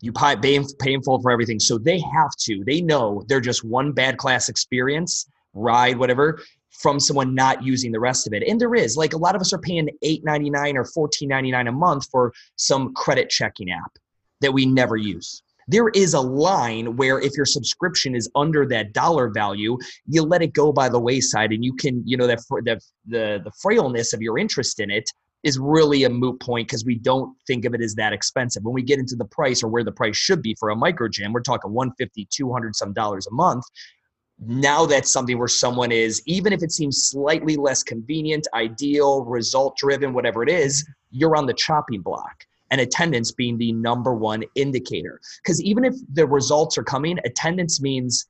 you pay painful for everything. So they have to they know they're just one bad class experience ride whatever from someone not using the rest of it. And there is like a lot of us are paying 8.99 or 14.99 a month for some credit checking app that we never use there is a line where if your subscription is under that dollar value you let it go by the wayside and you can you know that the the the frailness of your interest in it is really a moot point because we don't think of it as that expensive. When we get into the price or where the price should be for a micro gym we're talking 150 200 some dollars a month. Now that's something where someone is even if it seems slightly less convenient ideal result driven whatever it is you're on the chopping block and attendance being the number one indicator. Because even if the results are coming, attendance means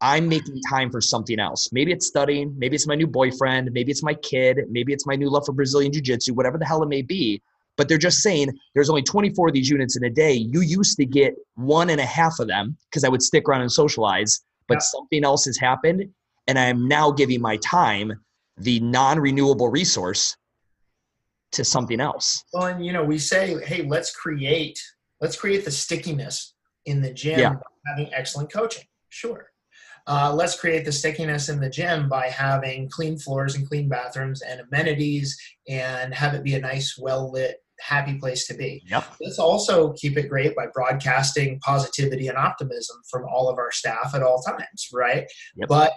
I'm making time for something else. Maybe it's studying, maybe it's my new boyfriend, maybe it's my kid, maybe it's my new love for Brazilian Jiu Jitsu, whatever the hell it may be. But they're just saying there's only 24 of these units in a day. You used to get one and a half of them because I would stick around and socialize, but yeah. something else has happened. And I'm now giving my time, the non renewable resource, to something else. Well, and you know, we say, hey, let's create let's create the stickiness in the gym yeah. by having excellent coaching. Sure. Uh, let's create the stickiness in the gym by having clean floors and clean bathrooms and amenities and have it be a nice, well lit, happy place to be. Yep. Let's also keep it great by broadcasting positivity and optimism from all of our staff at all times, right? Yep. But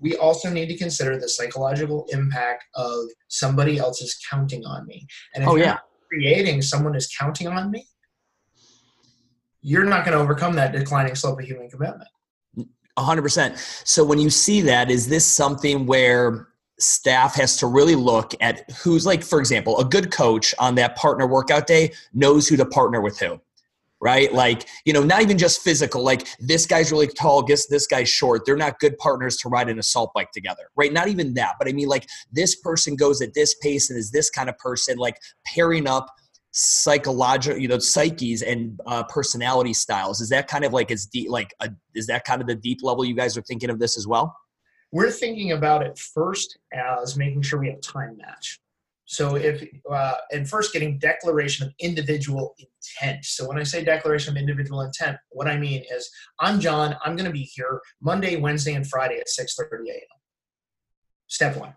we also need to consider the psychological impact of somebody else is counting on me. And if oh, you're creating someone is counting on me, you're not going to overcome that declining slope of human commitment. 100%. So when you see that, is this something where staff has to really look at who's like, for example, a good coach on that partner workout day knows who to partner with who right? Like, you know, not even just physical, like this guy's really tall, guess this guy's short. They're not good partners to ride an assault bike together, right? Not even that. But I mean, like, this person goes at this pace and is this kind of person, like pairing up psychological, you know, psyches and uh, personality styles. Is that kind of like, is deep, like, a, is that kind of the deep level you guys are thinking of this as well? We're thinking about it first as making sure we have time match. So if uh, and first getting declaration of individual intent. So when I say declaration of individual intent, what I mean is I'm John. I'm going to be here Monday, Wednesday, and Friday at 6:30 a.m. Step one.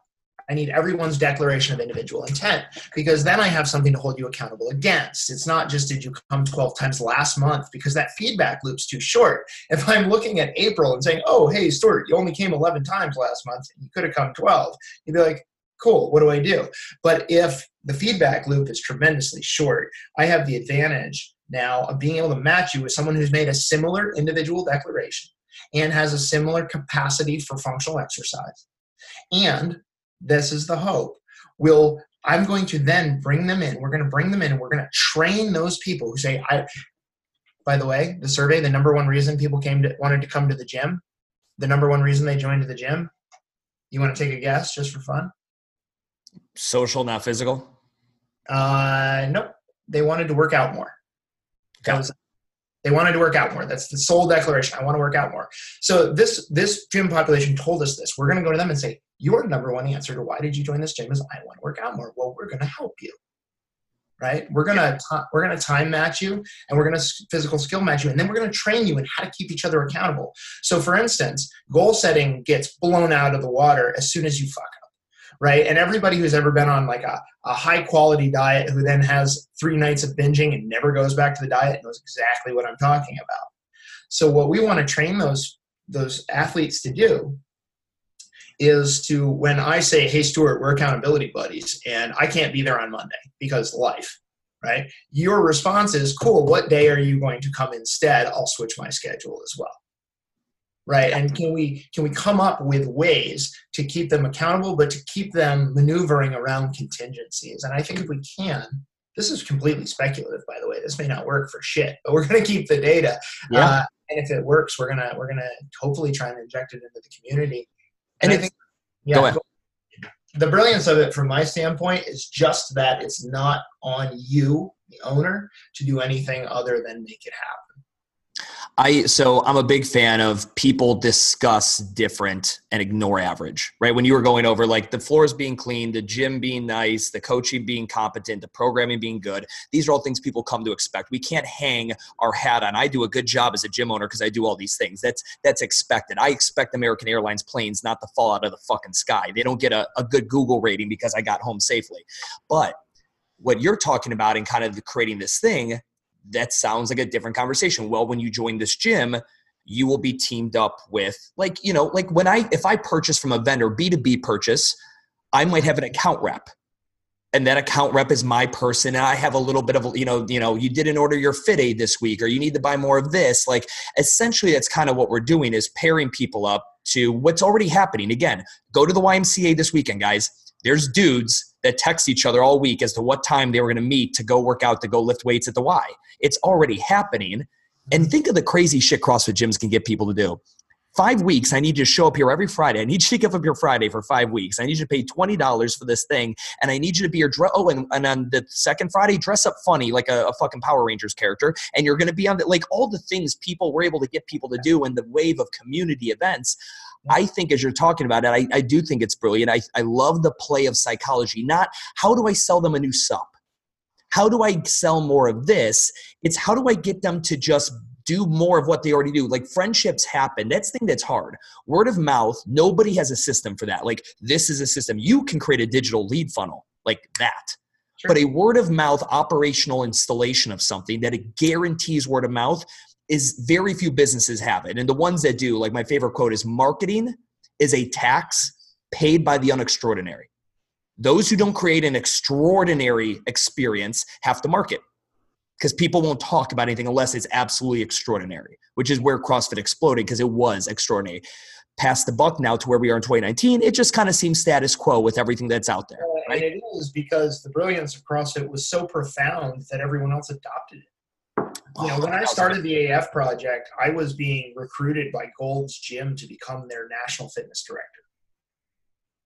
I need everyone's declaration of individual intent because then I have something to hold you accountable against. It's not just did you come 12 times last month because that feedback loop's too short. *laughs* If I'm looking at April and saying, oh, hey, Stuart, you only came 11 times last month, you could have come 12, you'd be like, cool, what do I do? But if the feedback loop is tremendously short, I have the advantage now of being able to match you with someone who's made a similar individual declaration and has a similar capacity for functional exercise. And this is the hope. Will I'm going to then bring them in. We're going to bring them in and we're going to train those people who say, I by the way, the survey, the number one reason people came to wanted to come to the gym, the number one reason they joined the gym. You want to take a guess just for fun? Social, not physical. Uh, nope. They wanted to work out more. That was they wanted to work out more. That's the sole declaration. I want to work out more. So this this gym population told us this. We're going to go to them and say, your number one answer to why did you join this gym is I want to work out more. Well, we're going to help you. Right? We're gonna t- we're gonna time match you, and we're gonna physical skill match you, and then we're gonna train you in how to keep each other accountable. So, for instance, goal setting gets blown out of the water as soon as you fuck right? And everybody who's ever been on like a, a high quality diet who then has three nights of binging and never goes back to the diet knows exactly what I'm talking about. So what we want to train those those athletes to do is to when I say, "Hey, Stuart, we're accountability buddies," and I can't be there on Monday because life, right? Your response is, "Cool. What day are you going to come instead? I'll switch my schedule as well." Right? And can we can we come up with ways to keep them accountable but to keep them maneuvering around contingencies? And i think if we can this is completely speculative by the way. This may not work for shit but we're going to keep the data. Yeah. Uh, and if it works we're going to we're going to hopefully try and inject it into the community. And, and i think yeah. go ahead. the brilliance of it from my standpoint is just that it's not on you the owner to do anything other than make it happen I so I'm a big fan of people discuss different and ignore average, right? When you were going over like the floors being clean, the gym being nice, the coaching being competent, the programming being good. These are all things people come to expect. We can't hang our hat on. I do a good job as a gym owner because I do all these things. That's that's expected. I expect American Airlines planes not to fall out of the fucking sky. They don't get a, a good Google rating because I got home safely. But what you're talking about and kind of creating this thing that sounds like a different conversation. Well, when you join this gym, you will be teamed up with like, you know, like when I if I purchase from a vendor, B2B purchase, I might have an account rep. And that account rep is my person, and I have a little bit of, you know, you know, you didn't order your FitAid this week, or you need to buy more of this. Like, essentially, that's kind of what we're doing is pairing people up to what's already happening. Again, go to the YMCA this weekend, guys. There's dudes that text each other all week as to what time they were going to meet to go work out to go lift weights at the Y. It's already happening. And think of the crazy shit CrossFit gyms can get people to do. Five weeks, I need you to show up here every Friday. I need you to give up your Friday for five weeks. I need you to pay $20 for this thing. And I need you to be your dress. Oh, and, and on the second Friday, dress up funny like a, a fucking Power Rangers character. And you're going to be on the, like all the things people were able to get people to do in the wave of community events. I think as you're talking about it, I, I do think it's brilliant. I, I love the play of psychology, not how do I sell them a new sup? How do I sell more of this? It's how do I get them to just do more of what they already do. Like friendships happen. That's the thing that's hard. Word of mouth, nobody has a system for that. Like this is a system. You can create a digital lead funnel like that. Sure. But a word of mouth operational installation of something that it guarantees word of mouth is very few businesses have it. And the ones that do, like my favorite quote is marketing is a tax paid by the unextraordinary. Those who don't create an extraordinary experience have to market because people won't talk about anything unless it's absolutely extraordinary, which is where CrossFit exploded because it was extraordinary. Past the buck now to where we are in 2019, it just kind of seems status quo with everything that's out there. Right? And it is because the brilliance of CrossFit was so profound that everyone else adopted it you know, when I started the AF project, I was being recruited by Gold's Gym to become their national fitness director.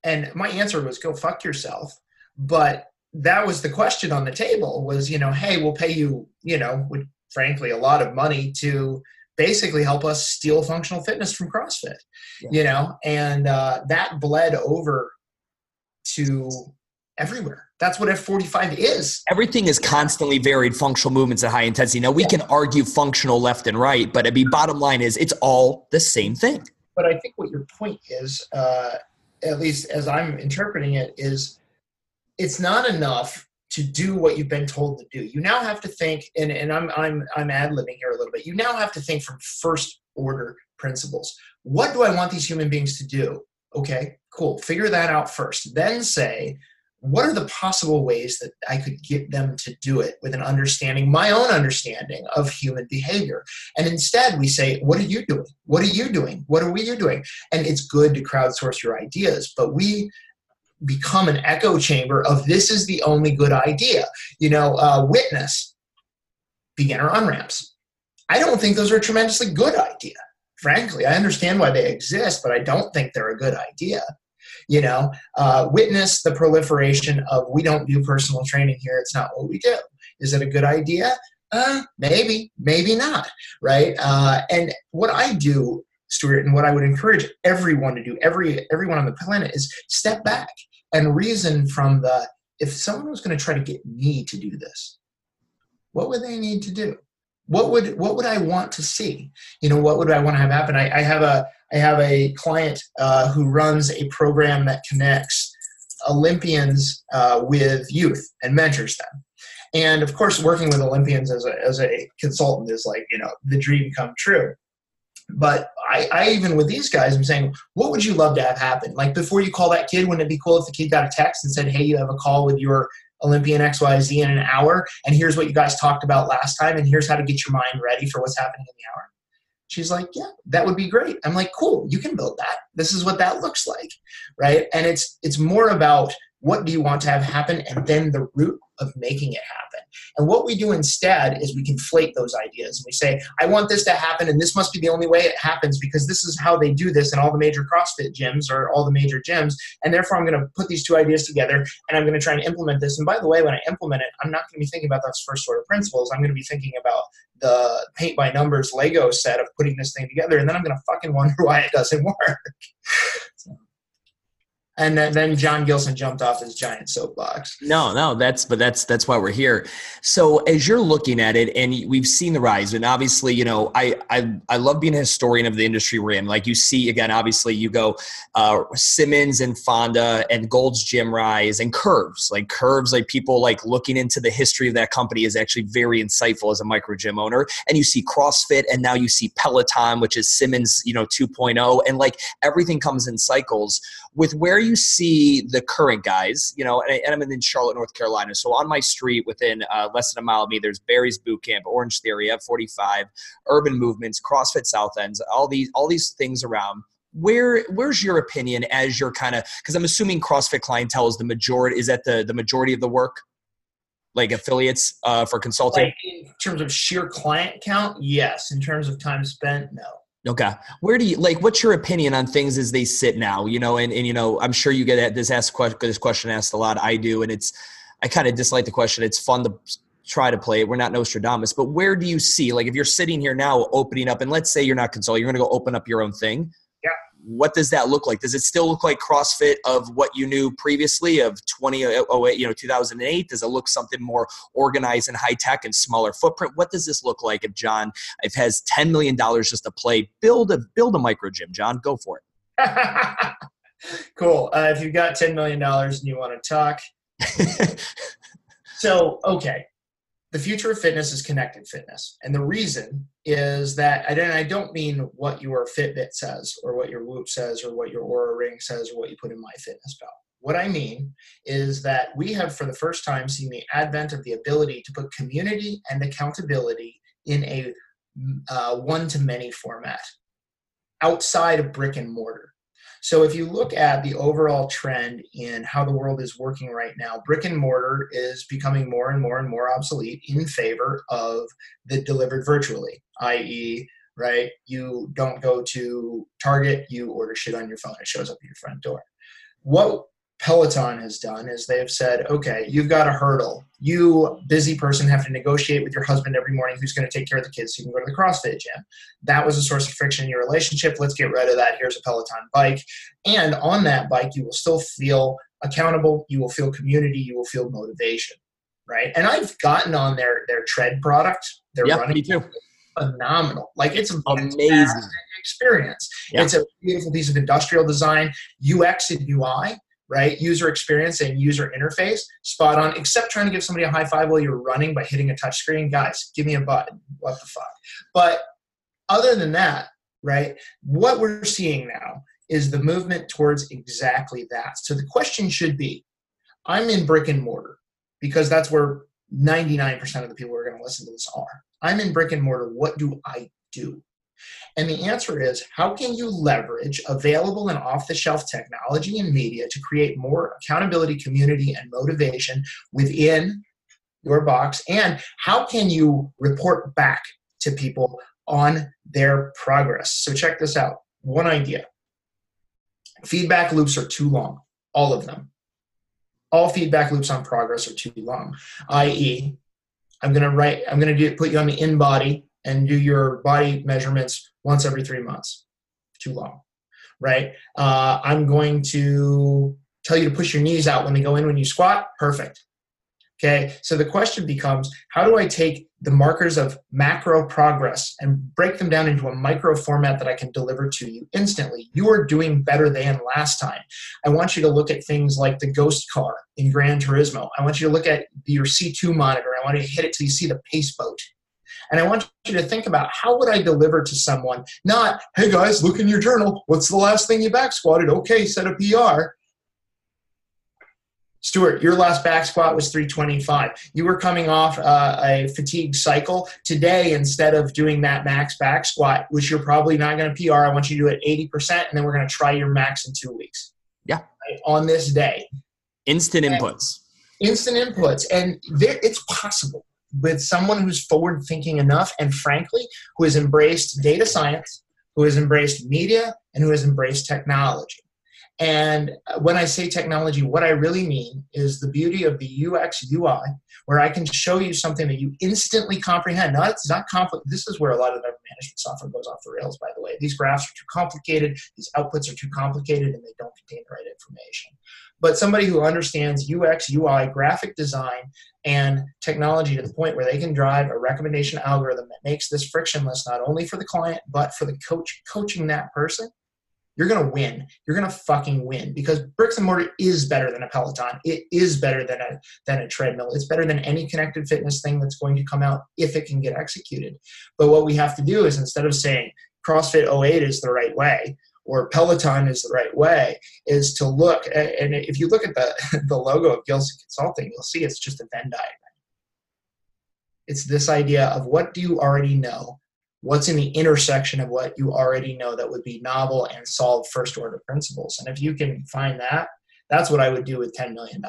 And my answer was go fuck yourself. But that was the question on the table was, you know, hey, we'll pay you, you know, with, frankly, a lot of money to basically help us steal functional fitness from CrossFit, yeah. you know, and uh, that bled over to everywhere. That's what F45 is. Everything is constantly varied functional movements at high intensity. Now, we yeah. can argue functional left and right, but I mean, bottom line is it's all the same thing. But I think what your point is, uh, at least as I'm interpreting it, is it's not enough to do what you've been told to do. You now have to think, and, and I'm, I'm, I'm ad libbing here a little bit. You now have to think from first order principles. What do I want these human beings to do? Okay, cool. Figure that out first. Then say, what are the possible ways that I could get them to do it with an understanding, my own understanding of human behavior? And instead, we say, What are you doing? What are you doing? What are we doing? And it's good to crowdsource your ideas, but we become an echo chamber of this is the only good idea. You know, uh, witness beginner on ramps. I don't think those are a tremendously good idea. Frankly, I understand why they exist, but I don't think they're a good idea you know uh, witness the proliferation of we don't do personal training here it's not what we do. Is it a good idea? Uh, maybe maybe not right? Uh, and what i do stuart and what i would encourage everyone to do every everyone on the planet is step back and reason from the if someone was going to try to get me to do this what would they need to do what would what would i want to see you know what would i want to have happen i, I have a I have a client uh, who runs a program that connects Olympians uh, with youth and mentors them. And of course, working with Olympians as a, as a consultant is like, you know, the dream come true. But I, I even with these guys, I'm saying, what would you love to have happen? Like before you call that kid, wouldn't it be cool if the kid got a text and said, hey, you have a call with your Olympian XYZ in an hour, and here's what you guys talked about last time, and here's how to get your mind ready for what's happening in the hour? She's like, yeah, that would be great. I'm like, cool, you can build that. This is what that looks like, right? And it's it's more about what do you want to have happen, and then the route of making it happen. And what we do instead is we conflate those ideas. And we say, I want this to happen, and this must be the only way it happens because this is how they do this in all the major CrossFit gyms or all the major gyms. And therefore, I'm going to put these two ideas together and I'm going to try and implement this. And by the way, when I implement it, I'm not going to be thinking about those first order principles. I'm going to be thinking about the paint by numbers Lego set of putting this thing together. And then I'm going to fucking wonder *laughs* why it doesn't work. And then John Gilson jumped off his giant soapbox. No, no, that's but that's that's why we're here. So as you're looking at it, and we've seen the rise, and obviously, you know, I I, I love being a historian of the industry we're in. Like you see, again, obviously, you go uh, Simmons and Fonda and Gold's Gym rise and Curves, like Curves, like people like looking into the history of that company is actually very insightful as a micro gym owner. And you see CrossFit, and now you see Peloton, which is Simmons, you know, 2.0, and like everything comes in cycles. With where you see the current guys, you know, and, I'm in Charlotte, North Carolina. So on my street, within uh, less than a mile of me, there's Barry's Boot Camp, Orange Theory, F45, Urban Movements, CrossFit South Ends, all these all these things around. Where where's your opinion as you're kind of because I'm assuming CrossFit clientele is the majority is that the the majority of the work like affiliates uh, for consulting? Like in terms of sheer client count, yes. In terms of time spent, no. Okay. Where do you like what's your opinion on things as they sit now? You know, and, and you know, I'm sure you get this asked this question asked a lot. I do, and it's I kind of dislike the question. It's fun to try to play it. We're not Nostradamus, but where do you see like if you're sitting here now opening up and let's say you're not consulting, you're gonna go open up your own thing what does that look like? Does it still look like CrossFit of what you knew previously of 2008, you know, 2008? Does it look something more organized and high tech and smaller footprint? What does this look like if John, if has $10 million just to play, build a, build a micro gym, John, go for it. *laughs* cool. Uh, if you've got $10 million and you want to talk. *laughs* so, okay the future of fitness is connected fitness. And the reason is that, I don't mean what your Fitbit says or what your Whoop says or what your Oura Ring says or what you put in MyFitnessPal. What I mean is that we have, for the first time, seen the advent of the ability to put community and accountability in a uh, one to many format outside of brick and mortar. So if you look at the overall trend in how the world is working right now, brick and mortar is becoming more and more and more obsolete in favor of the delivered virtually, i.e., right? You don't go to Target, you order shit on your phone, it shows up at your front door. What Peloton has done is they've said, okay, you've got a hurdle. You, busy person, have to negotiate with your husband every morning who's going to take care of the kids so you can go to the CrossFit gym. That was a source of friction in your relationship. Let's get rid of that. Here's a Peloton bike. And on that bike, you will still feel accountable. You will feel community. You will feel motivation. Right. And I've gotten on their, their tread product. They're yep, running. Me too. Phenomenal. Like it's amazing experience. It's a beautiful piece of industrial design, UX and UI right? User experience and user interface, spot on, except trying to give somebody a high five while you're running by hitting a touch screen. Guys, give me a button. What the fuck? But other than that, right, what we're seeing now is the movement towards exactly that. So the question should be I'm in brick and mortar because that's where 99% of the people who are going to listen to this are. I'm in brick and mortar. What do I do? And the answer is how can you leverage available and off the shelf technology and media to create more accountability, community, and motivation within your box? And how can you report back to people on their progress? So, check this out one idea feedback loops are too long, all of them. All feedback loops on progress are too long, i.e., I'm going to write, I'm going to do, put you on the InBody and do your body measurements once every three months. Too long, right? Uh, I'm going to tell you to push your knees out when they go in when you squat. Perfect. Okay, so the question becomes how do I take the markers of macro progress and break them down into a micro format that I can deliver to you instantly? You are doing better than last time. I want you to look at things like the ghost car in Gran Turismo. I want you to look at your C2 monitor. I want you to hit it till you see the pace boat. And I want you to think about how would I deliver to someone, not, hey guys, look in your journal. What's the last thing you back squatted? Okay, set a PR. Stuart, your last back squat was 325. You were coming off uh, a fatigue cycle. Today, instead of doing that max back squat, which you're probably not going to PR, I want you to do it 80%, and then we're going to try your max in two weeks. Yeah. Right? On this day. Instant inputs. Instant inputs. And there, it's possible with someone who's forward thinking enough and frankly, who has embraced data science, who has embraced media, and who has embraced technology. And when I say technology, what I really mean is the beauty of the UX UI, where I can show you something that you instantly comprehend. It's not complicated. This is where a lot of the management software goes off the rails. By the way, these graphs are too complicated. These outputs are too complicated, and they don't contain the right information. But somebody who understands UX, UI, graphic design, and technology to the point where they can drive a recommendation algorithm that makes this frictionless not only for the client but for the coach coaching that person you're going to win. You're going to fucking win because bricks and mortar is better than a Peloton. It is better than a than a treadmill. It's better than any connected fitness thing that's going to come out if it can get executed. But what we have to do is instead of saying CrossFit 08 is the right way or Peloton is the right way, is to look at, and if you look at the *laughs* the logo of Gilson Consulting, you'll see it's just a Venn diagram. It's this idea of what do you already know what's in the intersection of what you already know that would be novel and solve first order principles and if you can find that that's what i would do with $10 million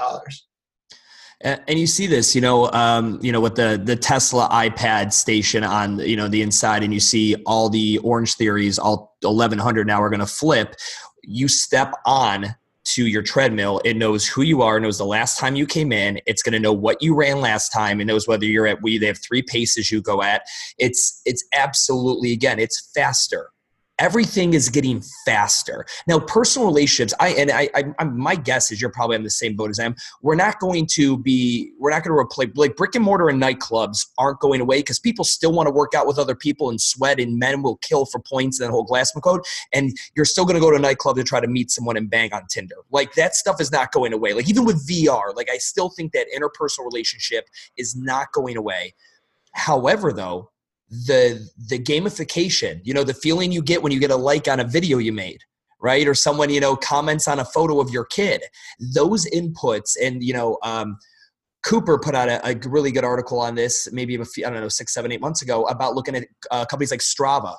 and you see this, you know, um, you know, with the the Tesla iPad station on, you know, the inside, and you see all the Orange Theories, all 1100 now are going to flip. You step on to your treadmill. It knows who you are, knows the last time you came in. It's going to know what you ran last time. It knows whether you're at we. They have three paces you go at. It's it's absolutely again. It's faster everything is getting faster. Now personal relationships i and I, I I'm, my guess is you're probably on the same boat as i am. We're not going to be we're not going to replace like brick and mortar and nightclubs aren't going away because people still want to work out with other people and sweat and men will kill for points and that whole glassman code and you're still going to go to a nightclub to try to meet someone and bang on tinder. Like that stuff is not going away. Like even with vr like i still think that interpersonal relationship is not going away. However though the the gamification you know the feeling you get when you get a like on a video you made right? Or someone you know comments on a photo of your kid. Those inputs and you know um, cooper put out a, a, really good article on this maybe a few, i don't know six seven eight months ago about looking at uh, companies like strava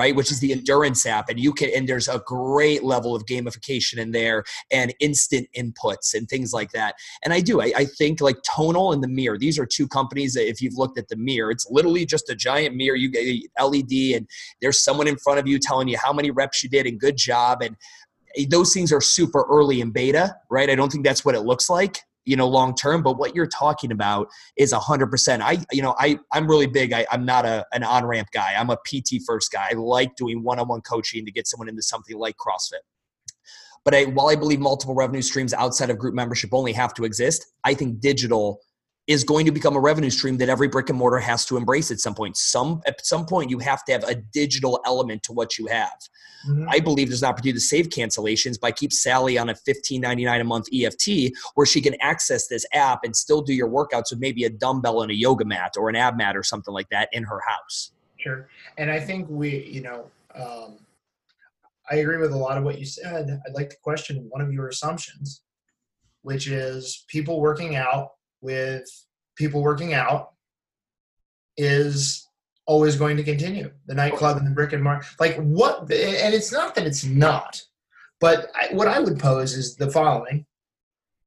right which is the endurance app and you can and there's a great level of gamification in there and instant inputs and things like that. And i do i, I think like tonal and the mirror these are two companies that if you've looked at the mirror it's literally just a giant mirror you get led and there's someone in front of you telling you how many reps you did and good job and eh, those things are super early in beta right? I don't think that's what it looks like you know long term but what you're talking about is 100% i you know i i'm really big I, i'm not a an on ramp guy. I'm a pt first guy. I like doing one-on-one coaching to get someone into something like crossfit. But I, while i believe multiple revenue streams outside of group membership only have to exist i think digital is going to become a revenue stream that every brick and mortar has to embrace at some point. Some at some point you have to have a digital element to what you have. Mm-hmm. I believe there's an opportunity to save cancellations by keep Sally on a $15.99 a month EFT where she can access this app and still do your workouts with maybe a dumbbell and a yoga mat or an ab mat or something like that in her house. Sure. And I think we, you know, um, I agree with a lot of what you said. I'd like to question one of your assumptions, which is people working out with people working out is always going to continue. The nightclub and the brick and mortar, like what? And it's not that it's not, but I, what I would pose is the following: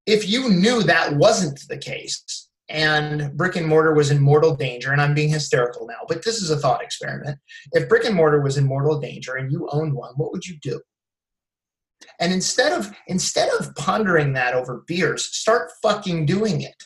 If you knew that wasn't the case, and brick and mortar was in mortal danger, and I'm being hysterical now, but this is a thought experiment. If brick and mortar was in mortal danger and you owned one, what would you do? And instead of instead of pondering that over beers, start fucking doing it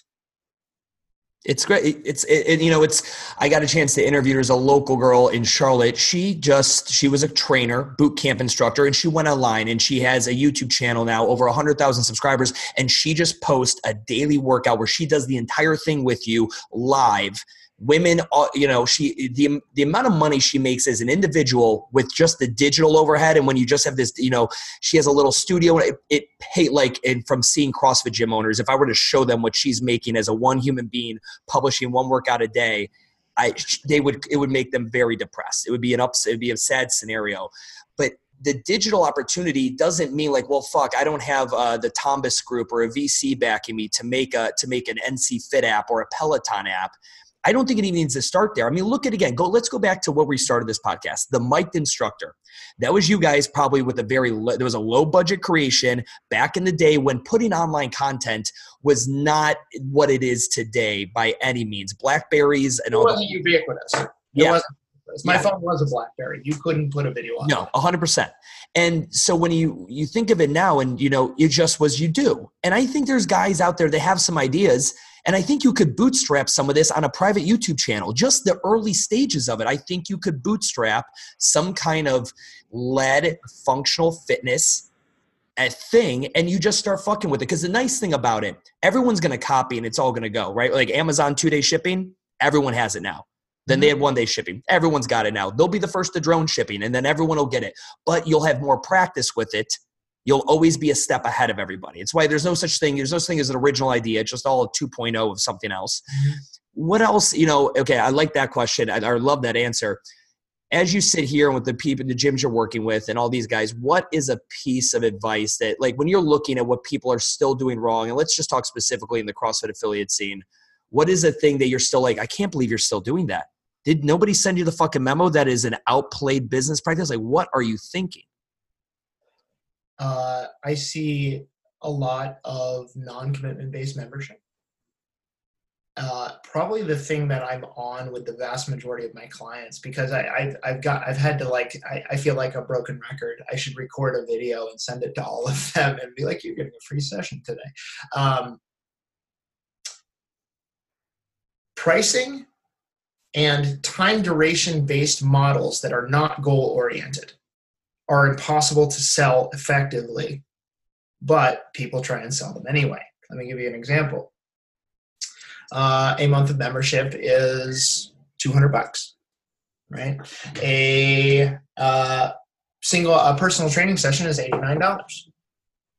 it's great. It's it, it, you know it's i got a chance to interview her as a local girl in charlotte. She just she was a trainer boot camp instructor and she went online and she has a youtube channel now over 100000 subscribers and she just posts a daily workout where she does the entire thing with you live women uh, you know she the the amount of money she makes as an individual with just the digital overhead and when you just have this you know she has a little studio it, it pay like and from seeing crossfit gym owners if i were to show them what she's making as a one human being publishing one workout a day i they would it would make them very depressed. It would be an ups it would be a sad scenario. But the digital opportunity doesn't mean like well fuck i don't have uh, the tombus group or a vc backing me to make a to make an nc fit app or a peloton app I don't think it even needs to start there. I mean, look at again, go let's go back to where we started this podcast. The mic'd instructor. That was you guys probably with a very there was a low budget creation back in the day when putting online content was not what it is today by any means. Blackberries and it all wasn't ubiquitous. It Yeah. wasn't my Yeah. phone was a BlackBerry. You couldn't put a video on. No, hundred percent. And so when you you think of it now, and you know, it just was you do. And I think there's guys out there that have some ideas, and I think you could bootstrap some of this on a private YouTube channel. Just the early stages of it, I think you could bootstrap some kind of led functional fitness a thing and you just start fucking with it because the nice thing about it everyone's going to copy and it's all going to go right like amazon two day shipping everyone has it now then they mm-hmm. had one day shipping. Everyone's got it now. They'll be the first to drone shipping, and then everyone will get it. But you'll have more practice with it. You'll always be a step ahead of everybody. It's why there's no such thing. There's no such thing as an original idea. It's just all a 2.0 of something else. Mm-hmm. What else? You know? Okay, I like that question. I, I love that answer. As you sit here with the people, the gyms you're working with, and all these guys, what is a piece of advice that, like, when you're looking at what people are still doing wrong, and let's just talk specifically in the CrossFit affiliate scene, what is a thing that you're still like, I can't believe you're still doing that? Did nobody send you the fucking memo that is an outplayed business practice? Like, what are you thinking? Uh, I see a lot of non-commitment based membership. Uh, probably the thing that I'm on with the vast majority of my clients because I, I've, I've got I've had to like I, I feel like a broken record. I should record a video and send it to all of *laughs* them and be like, "You're getting a free session today." Um, pricing and time duration based models that are not goal oriented are impossible to sell effectively, but people try and sell them anyway. Let me give you an example. Uh, a month of membership is 200 bucks, right? A uh, single a personal training session is $89.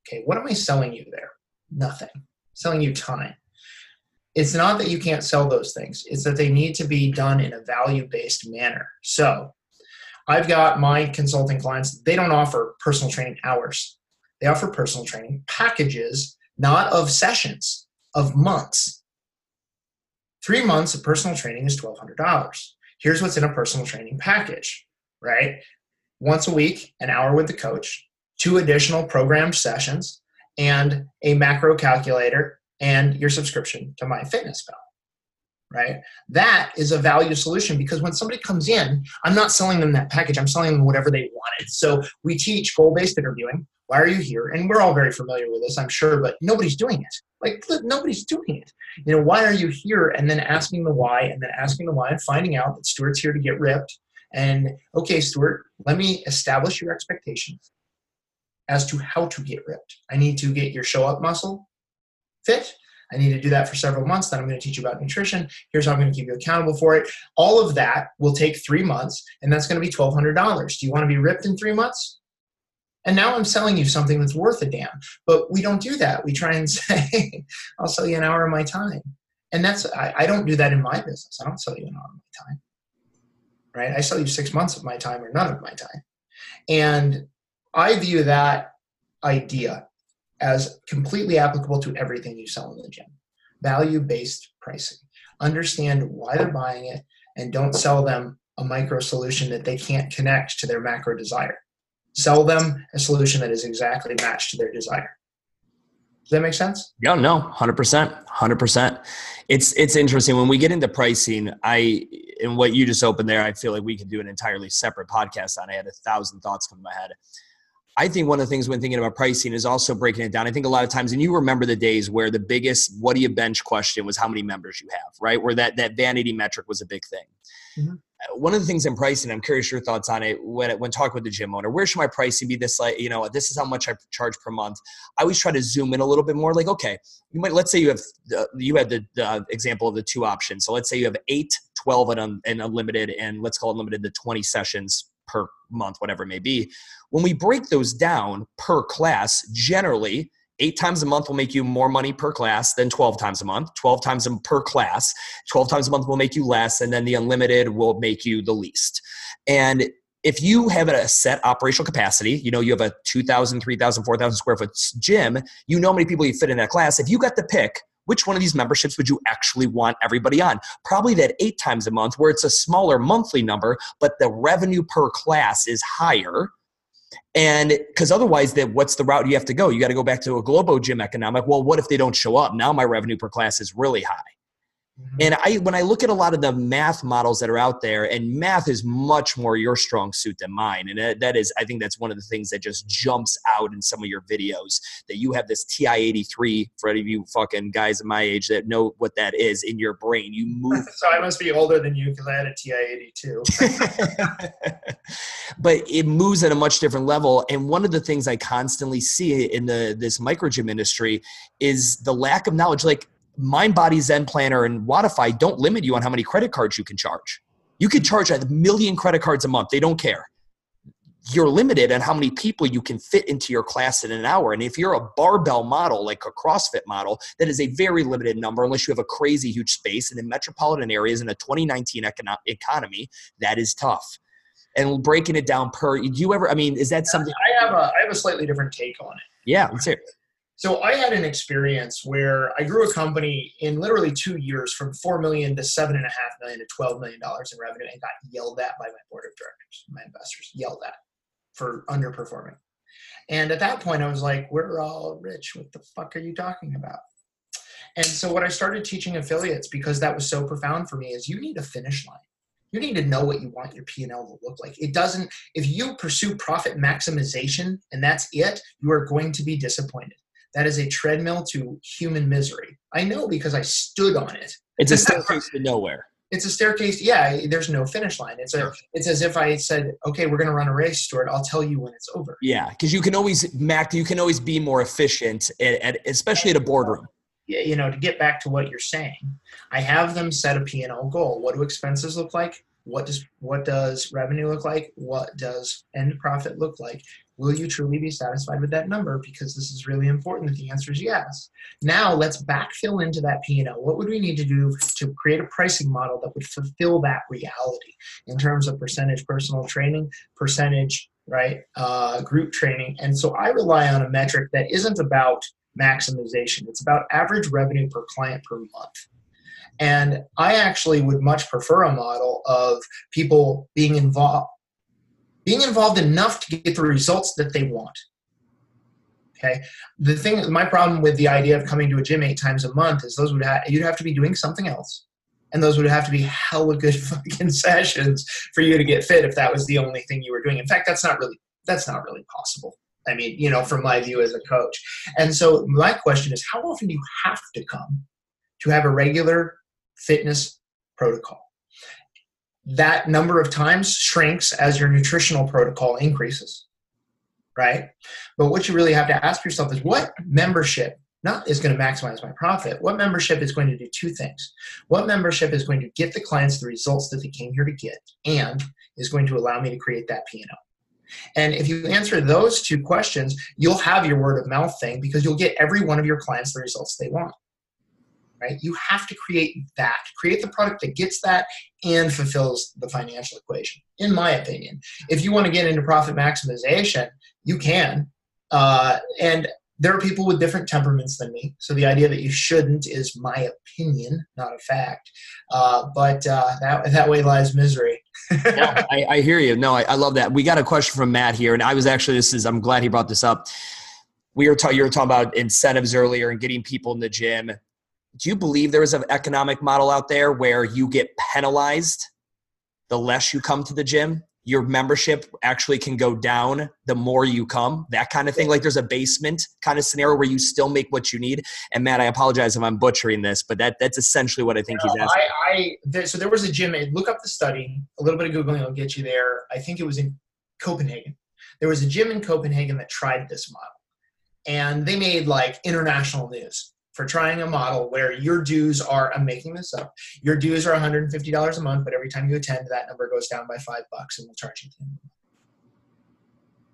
Okay, what am I selling you there? Nothing. selling you time. It's not that you can't sell those things, it's that they need to be done in a value based manner. So, I've got my consulting clients, they don't offer personal training hours. They offer personal training packages, not of sessions, of months. Three months of personal training is $1,200. Here's what's in a personal training package, right? Once a week, an hour with the coach, two additional programmed sessions, and a macro calculator and your subscription to MyFitnessPal right? That is a value solution because when somebody comes in, I'm not selling them that package. I'm selling them whatever they wanted. So we teach goal-based interviewing. Why are you here? And we're all very familiar with this, I'm sure, but nobody's doing it. Like nobody's doing it. You know, why are you here? And then asking the why, and then asking the why, and finding out that Stuart's here to get ripped. And okay, Stuart, let me establish your expectations as to how to get ripped. I need to get your show up muscle fit. I need to do that for several months. Then I'm going to teach you about nutrition. Here's how I'm going to keep you accountable for it. All of that will take three months, and that's going to be $1,200. Do you want to be ripped in three months? And now I'm selling you something that's worth a damn. But we don't do that. We try and *laughs* say, I'll sell you an hour of my time. And that's, I, I don't do that in my business. I don't sell you an hour of my time. Right? I sell you six months of my time or none of my time. And I view that idea as completely applicable to everything you sell in the gym. Value based pricing. Understand why they're buying it and don't sell them a micro solution that they can't connect to their macro desire. Sell them a solution that is exactly matched to their desire. Does that make sense? Yeah, no, hundred percent, hundred percent. It's it's interesting when we get into pricing. I and what you just opened there, I feel like we could do an entirely separate podcast on. I had a thousand thoughts come to my head. I think one of the things when thinking about pricing is also breaking it down. I think a lot of times, and you remember the days where the biggest "what do you bench" question was how many members you have, right? Where that that vanity metric was a big thing. Mm-hmm. One of the things in pricing, I'm curious your thoughts on it. When when talking with the gym owner, where should my pricing be? This like you know, this is how much I charge per month. I always try to zoom in a little bit more. Like, okay, you might let's say you have uh, you had the, the example of the two options. So let's say you have eight, 12, and, un, and unlimited, and let's call it limited to 20 sessions per month, whatever it may be. When we break those down per class, generally, eight times a month will make you more money per class than 12 times a month. 12 times per class, 12 times a month will make you less, and then the unlimited will make you the least. And if you have a set operational capacity, you know, you have a 2,000, 3,000, 4,000 square foot gym, you know how many people you fit in that class. If you got to pick which one of these memberships would you actually want everybody on? Probably that eight times a month where it's a smaller monthly number, but the revenue per class is higher. And because otherwise, that what's the route you have to go? You got to go back to a Globo gym economic. Well, what if they don't show up? Now my revenue per class is really high. Mm-hmm. And I, when I look at a lot of the math models that are out there, and math is much more your strong suit than mine, and that is, I think that's one of the things that just jumps out in some of your videos that you have this TI-83 for any of you fucking guys of my age that know what that is in your brain. You *laughs* move. so I must be older than you because I had a TI-82. but it moves at a much different level, and one of the things I constantly see in the this micro gym industry is the lack of knowledge. Like MindBody, Zen Planner, and Wodify don't limit you on how many credit cards you can charge. You could charge a million credit cards a month. They don't care. You're limited on how many people you can fit into your class in an hour. And if you're a barbell model, like a CrossFit model, that is a very limited number unless you have a crazy huge space. And in metropolitan areas in a 2019 econo- economy, that is tough. And breaking it down per, do you ever, I mean, is that something? I have a, I have a slightly different take on it. Yeah, let's hear it. So I had an experience where I grew a company in literally two years from four million to seven and a half million to twelve million dollars in revenue, and got yelled at by my board of directors, my investors yelled at for underperforming. And at that point, I was like, "We're all rich. What the fuck are you talking about?" And so what I started teaching affiliates because that was so profound for me is you need a finish line. You need to know what you want your P&L to look like. It doesn't if you pursue profit maximization and that's it, you are going to be disappointed that is a treadmill to human misery. I know because I stood on it. It's a staircase to nowhere. It's a staircase. Yeah, there's no finish line. It's a. It's as if I said, "Okay, we're going to run a race, Stuart. I'll tell you when it's over." Yeah, because you can always, Mac. You can always be more efficient, at, at, especially at a boardroom. Yeah, you know, to get back to what you're saying, I have them set a P&L goal. What do expenses look like? What does what does revenue look like? What does end profit look like? Will you truly be satisfied with that number? Because this is really important that the answer is yes. Now let's backfill into that P&L. What would we need to do to create a pricing model that would fulfill that reality in terms of percentage personal training, percentage right uh, group training? And so I rely on a metric that isn't about maximization. It's about average revenue per client per month. And I actually would much prefer a model of people being involved being involved enough to get the results that they want. Okay. The thing, my problem with the idea of coming to a gym eight times a month is those would have you'd have to be doing something else, and those would have to be hella good *laughs* fucking sessions for you to get fit if that was the only thing you were doing. In fact, that's not really that's not really possible. I mean, you know, from my view as a coach. And so my question is, how often do you have to come to have a regular fitness protocol? that number of times shrinks as your nutritional protocol increases right? But what you really have to ask yourself is what membership not is going to maximize my profit what membership is going to do two things. What membership is going to get the clients the results that they came here to get and is going to allow me to create that p&l and if you answer those two questions you'll have your word of mouth thing because you'll get every one of your clients the results they want right? You have to create that, create the product that gets that and fulfills the financial equation, in my opinion. If you want to get into profit maximization, you can. Uh, and there are people with different temperaments than me. So the idea that you shouldn't is my opinion, not a fact. Uh, but uh, that, that way lies misery. yeah, I, I, hear you. No, I, I, love that. We got a question from Matt here, and I was actually this is I'm glad he brought this up. We were talking. You were talking about incentives earlier and getting people in the gym do you believe there is an economic model out there where you get penalized the less you come to the gym? Your membership actually can go down the more you come, that kind of thing. Like there's a basement kind of scenario where you still make what you need. And Matt, I apologize if I'm butchering this, but that that's essentially what I think he's asking. I, I there, so there was a gym. Look up the study. A little bit of googling will get you there. I think it was in Copenhagen. There was a gym in Copenhagen that tried this model, and they made like international news for trying a model where your dues are i'm making this up your dues are $150 a month but every time you attend that number goes down by five bucks and we'll charge you 10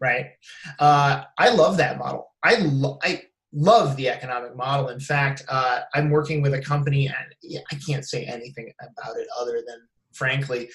right? Uh, i love that model. I, lo- I love the economic model. In fact uh, i'm working with a company and i can't say anything about it other than frankly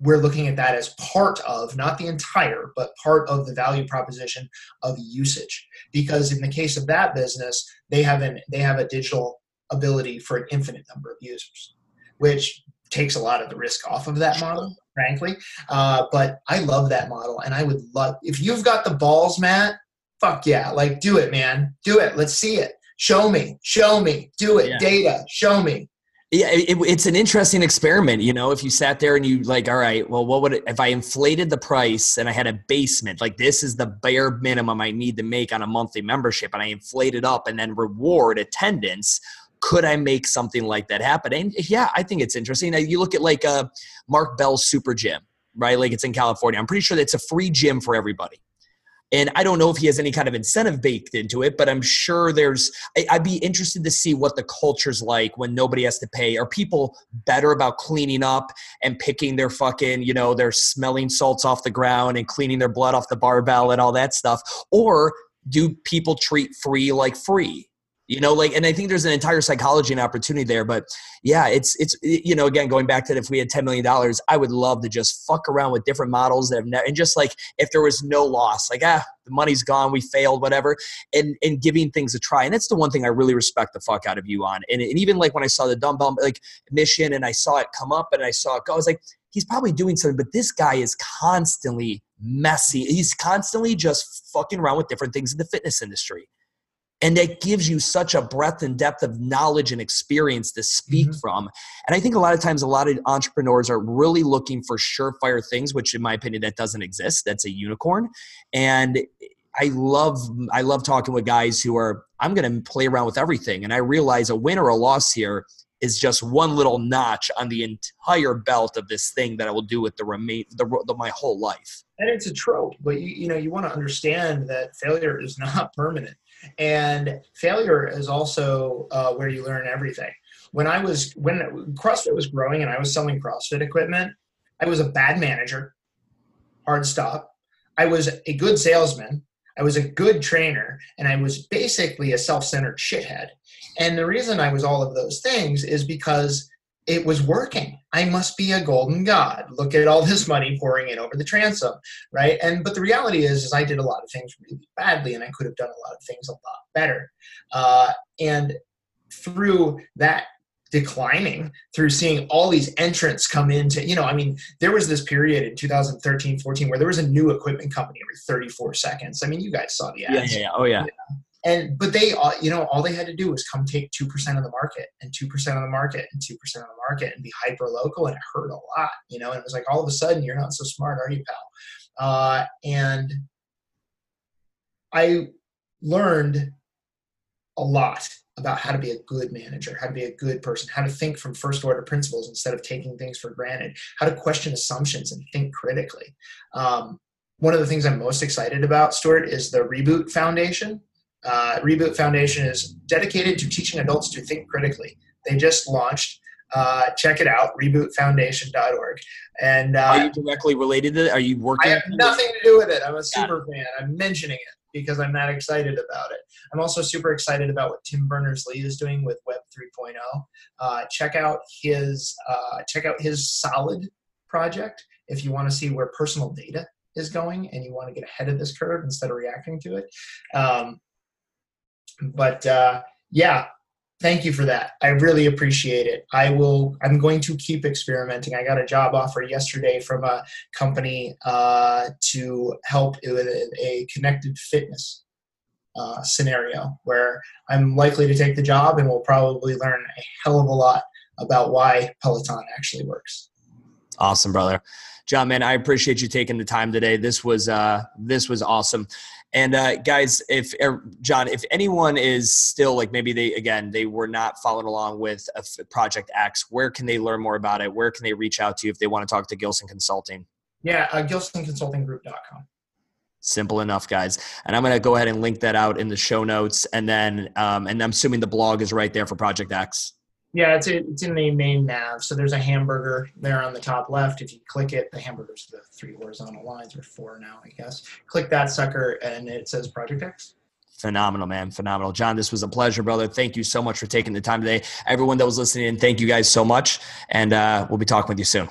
we're looking at that as part of, not the entire, but part of the value proposition of usage. Because in the case of that business, they have an they have a digital ability for an infinite number of users, which takes a lot of the risk off of that model, frankly. Uh, but I love that model, and I would love if you've got the balls, Matt. Fuck yeah, like do it, man, do it. Let's see it. Show me, show me, do it. Yeah. Data, show me. Yeah, it, it's an interesting experiment. You know, if you sat there and you like, all right, well, what would it, if I inflated the price and I had a basement? Like, this is the bare minimum I need to make on a monthly membership, and I inflate it up and then reward attendance. Could I make something like that happen? And yeah, I think it's interesting. You look at like uh, Mark Bell's Super Gym, right? Like it's in California. I'm pretty sure it's a free gym for everybody. And I don't know if he has any kind of incentive baked into it, but I'm sure there's, I'd be interested to see what the culture's like when nobody has to pay. Are people better about cleaning up and picking their fucking, you know, their smelling salts off the ground and cleaning their blood off the barbell and all that stuff? Or do people treat free like free? You know like and i think there's an entire psychology and opportunity there but yeah it's it's you know again going back to that if we had 10 million dollars i would love to just fuck around with different models that have never and just like if there was no loss like ah the money's gone we failed whatever and and giving things a try and that's the one thing i really respect the fuck out of you on and, and even like when i saw the dumbbell like mission and i saw it come up and i saw it go i was like he's probably doing something but this guy is constantly messy he's constantly just fucking around with different things in the fitness industry and it gives you such a breadth and depth of knowledge and experience to speak mm-hmm. from and i think a lot of times a lot of entrepreneurs are really looking for surefire things which in my opinion that doesn't exist that's a unicorn and i love i love talking with guys who are i'm going to play around with everything and i realize a win or a loss here is just one little notch on the entire belt of this thing that I will do with the remain the, the my whole life. And it's a trope, but you you know you want to understand that failure is not permanent. And failure is also uh, where you learn everything. When I was when CrossFit was growing and I was selling CrossFit equipment, I was a bad manager, hard stop. I was a good salesman. I was a good trainer, and I was basically a self-centered shithead. And the reason I was all of those things is because it was working. I must be a golden god. Look at all this money pouring in over the transom, right? And but the reality is, is I did a lot of things really badly, and I could have done a lot of things a lot better. Uh, and through that declining through seeing all these entrants come into you know i mean there was this period in 2013 14 where there was a new equipment company every 34 seconds i mean you guys saw the ads yeah, yeah, yeah. oh yeah and but they uh, you know all they had to do was come take 2% of the market and 2% of the market and 2% of the market and be hyper local and it hurt a lot you know? And it was like all of a sudden you're not so smart are you pal? Uh, and i learned a lot about how to be a good manager how to be a good person how to think from first order principles instead of taking things for granted how to question assumptions and think critically. Um, one of the things i'm most excited about stuart is the reboot foundation uh, Reboot Foundation is dedicated to teaching adults to think critically. They just launched. Uh, check it out, rebootfoundation.org. And uh, are you directly related to it? Are you working? I have nothing to do with it. I'm a super fan. I'm mentioning it because I'm that excited about it. I'm also super excited about what Tim Berners Lee is doing with Web 3.0. Uh, check out his uh, check out his Solid project if you want to see where personal data is going and you want to get ahead of this curve instead of reacting to it. Um, but uh, yeah, thank you for that. I really appreciate it. I will. I'm going to keep experimenting. I got a job offer yesterday from a company uh, to help with a connected fitness uh, scenario where I'm likely to take the job and will probably learn a hell of a lot about why Peloton actually works. Awesome, brother. John, man, I appreciate you taking the time today. This was uh, this was awesome. And uh, guys, if er, John, if anyone is still like maybe they again they were not following along with Project X, where can they learn more about it? Where can they reach out to you if they want to talk to Gilson Consulting? Yeah, uh, GilsonConsultingGroup.com. Simple enough, guys. And I'm going to go ahead and link that out in the show notes, and then um, and I'm assuming the blog is right there for Project X. Yeah, it's it's in the main nav. So there's a hamburger there on the top left. If you click it, the hamburger's the three horizontal lines or four now, I guess. Click that sucker, and it says Project X. Phenomenal, man. Phenomenal. John, this was a pleasure, brother. Thank you so much for taking the time today. Everyone that was listening, thank you guys so much. And uh, we'll be talking with you soon.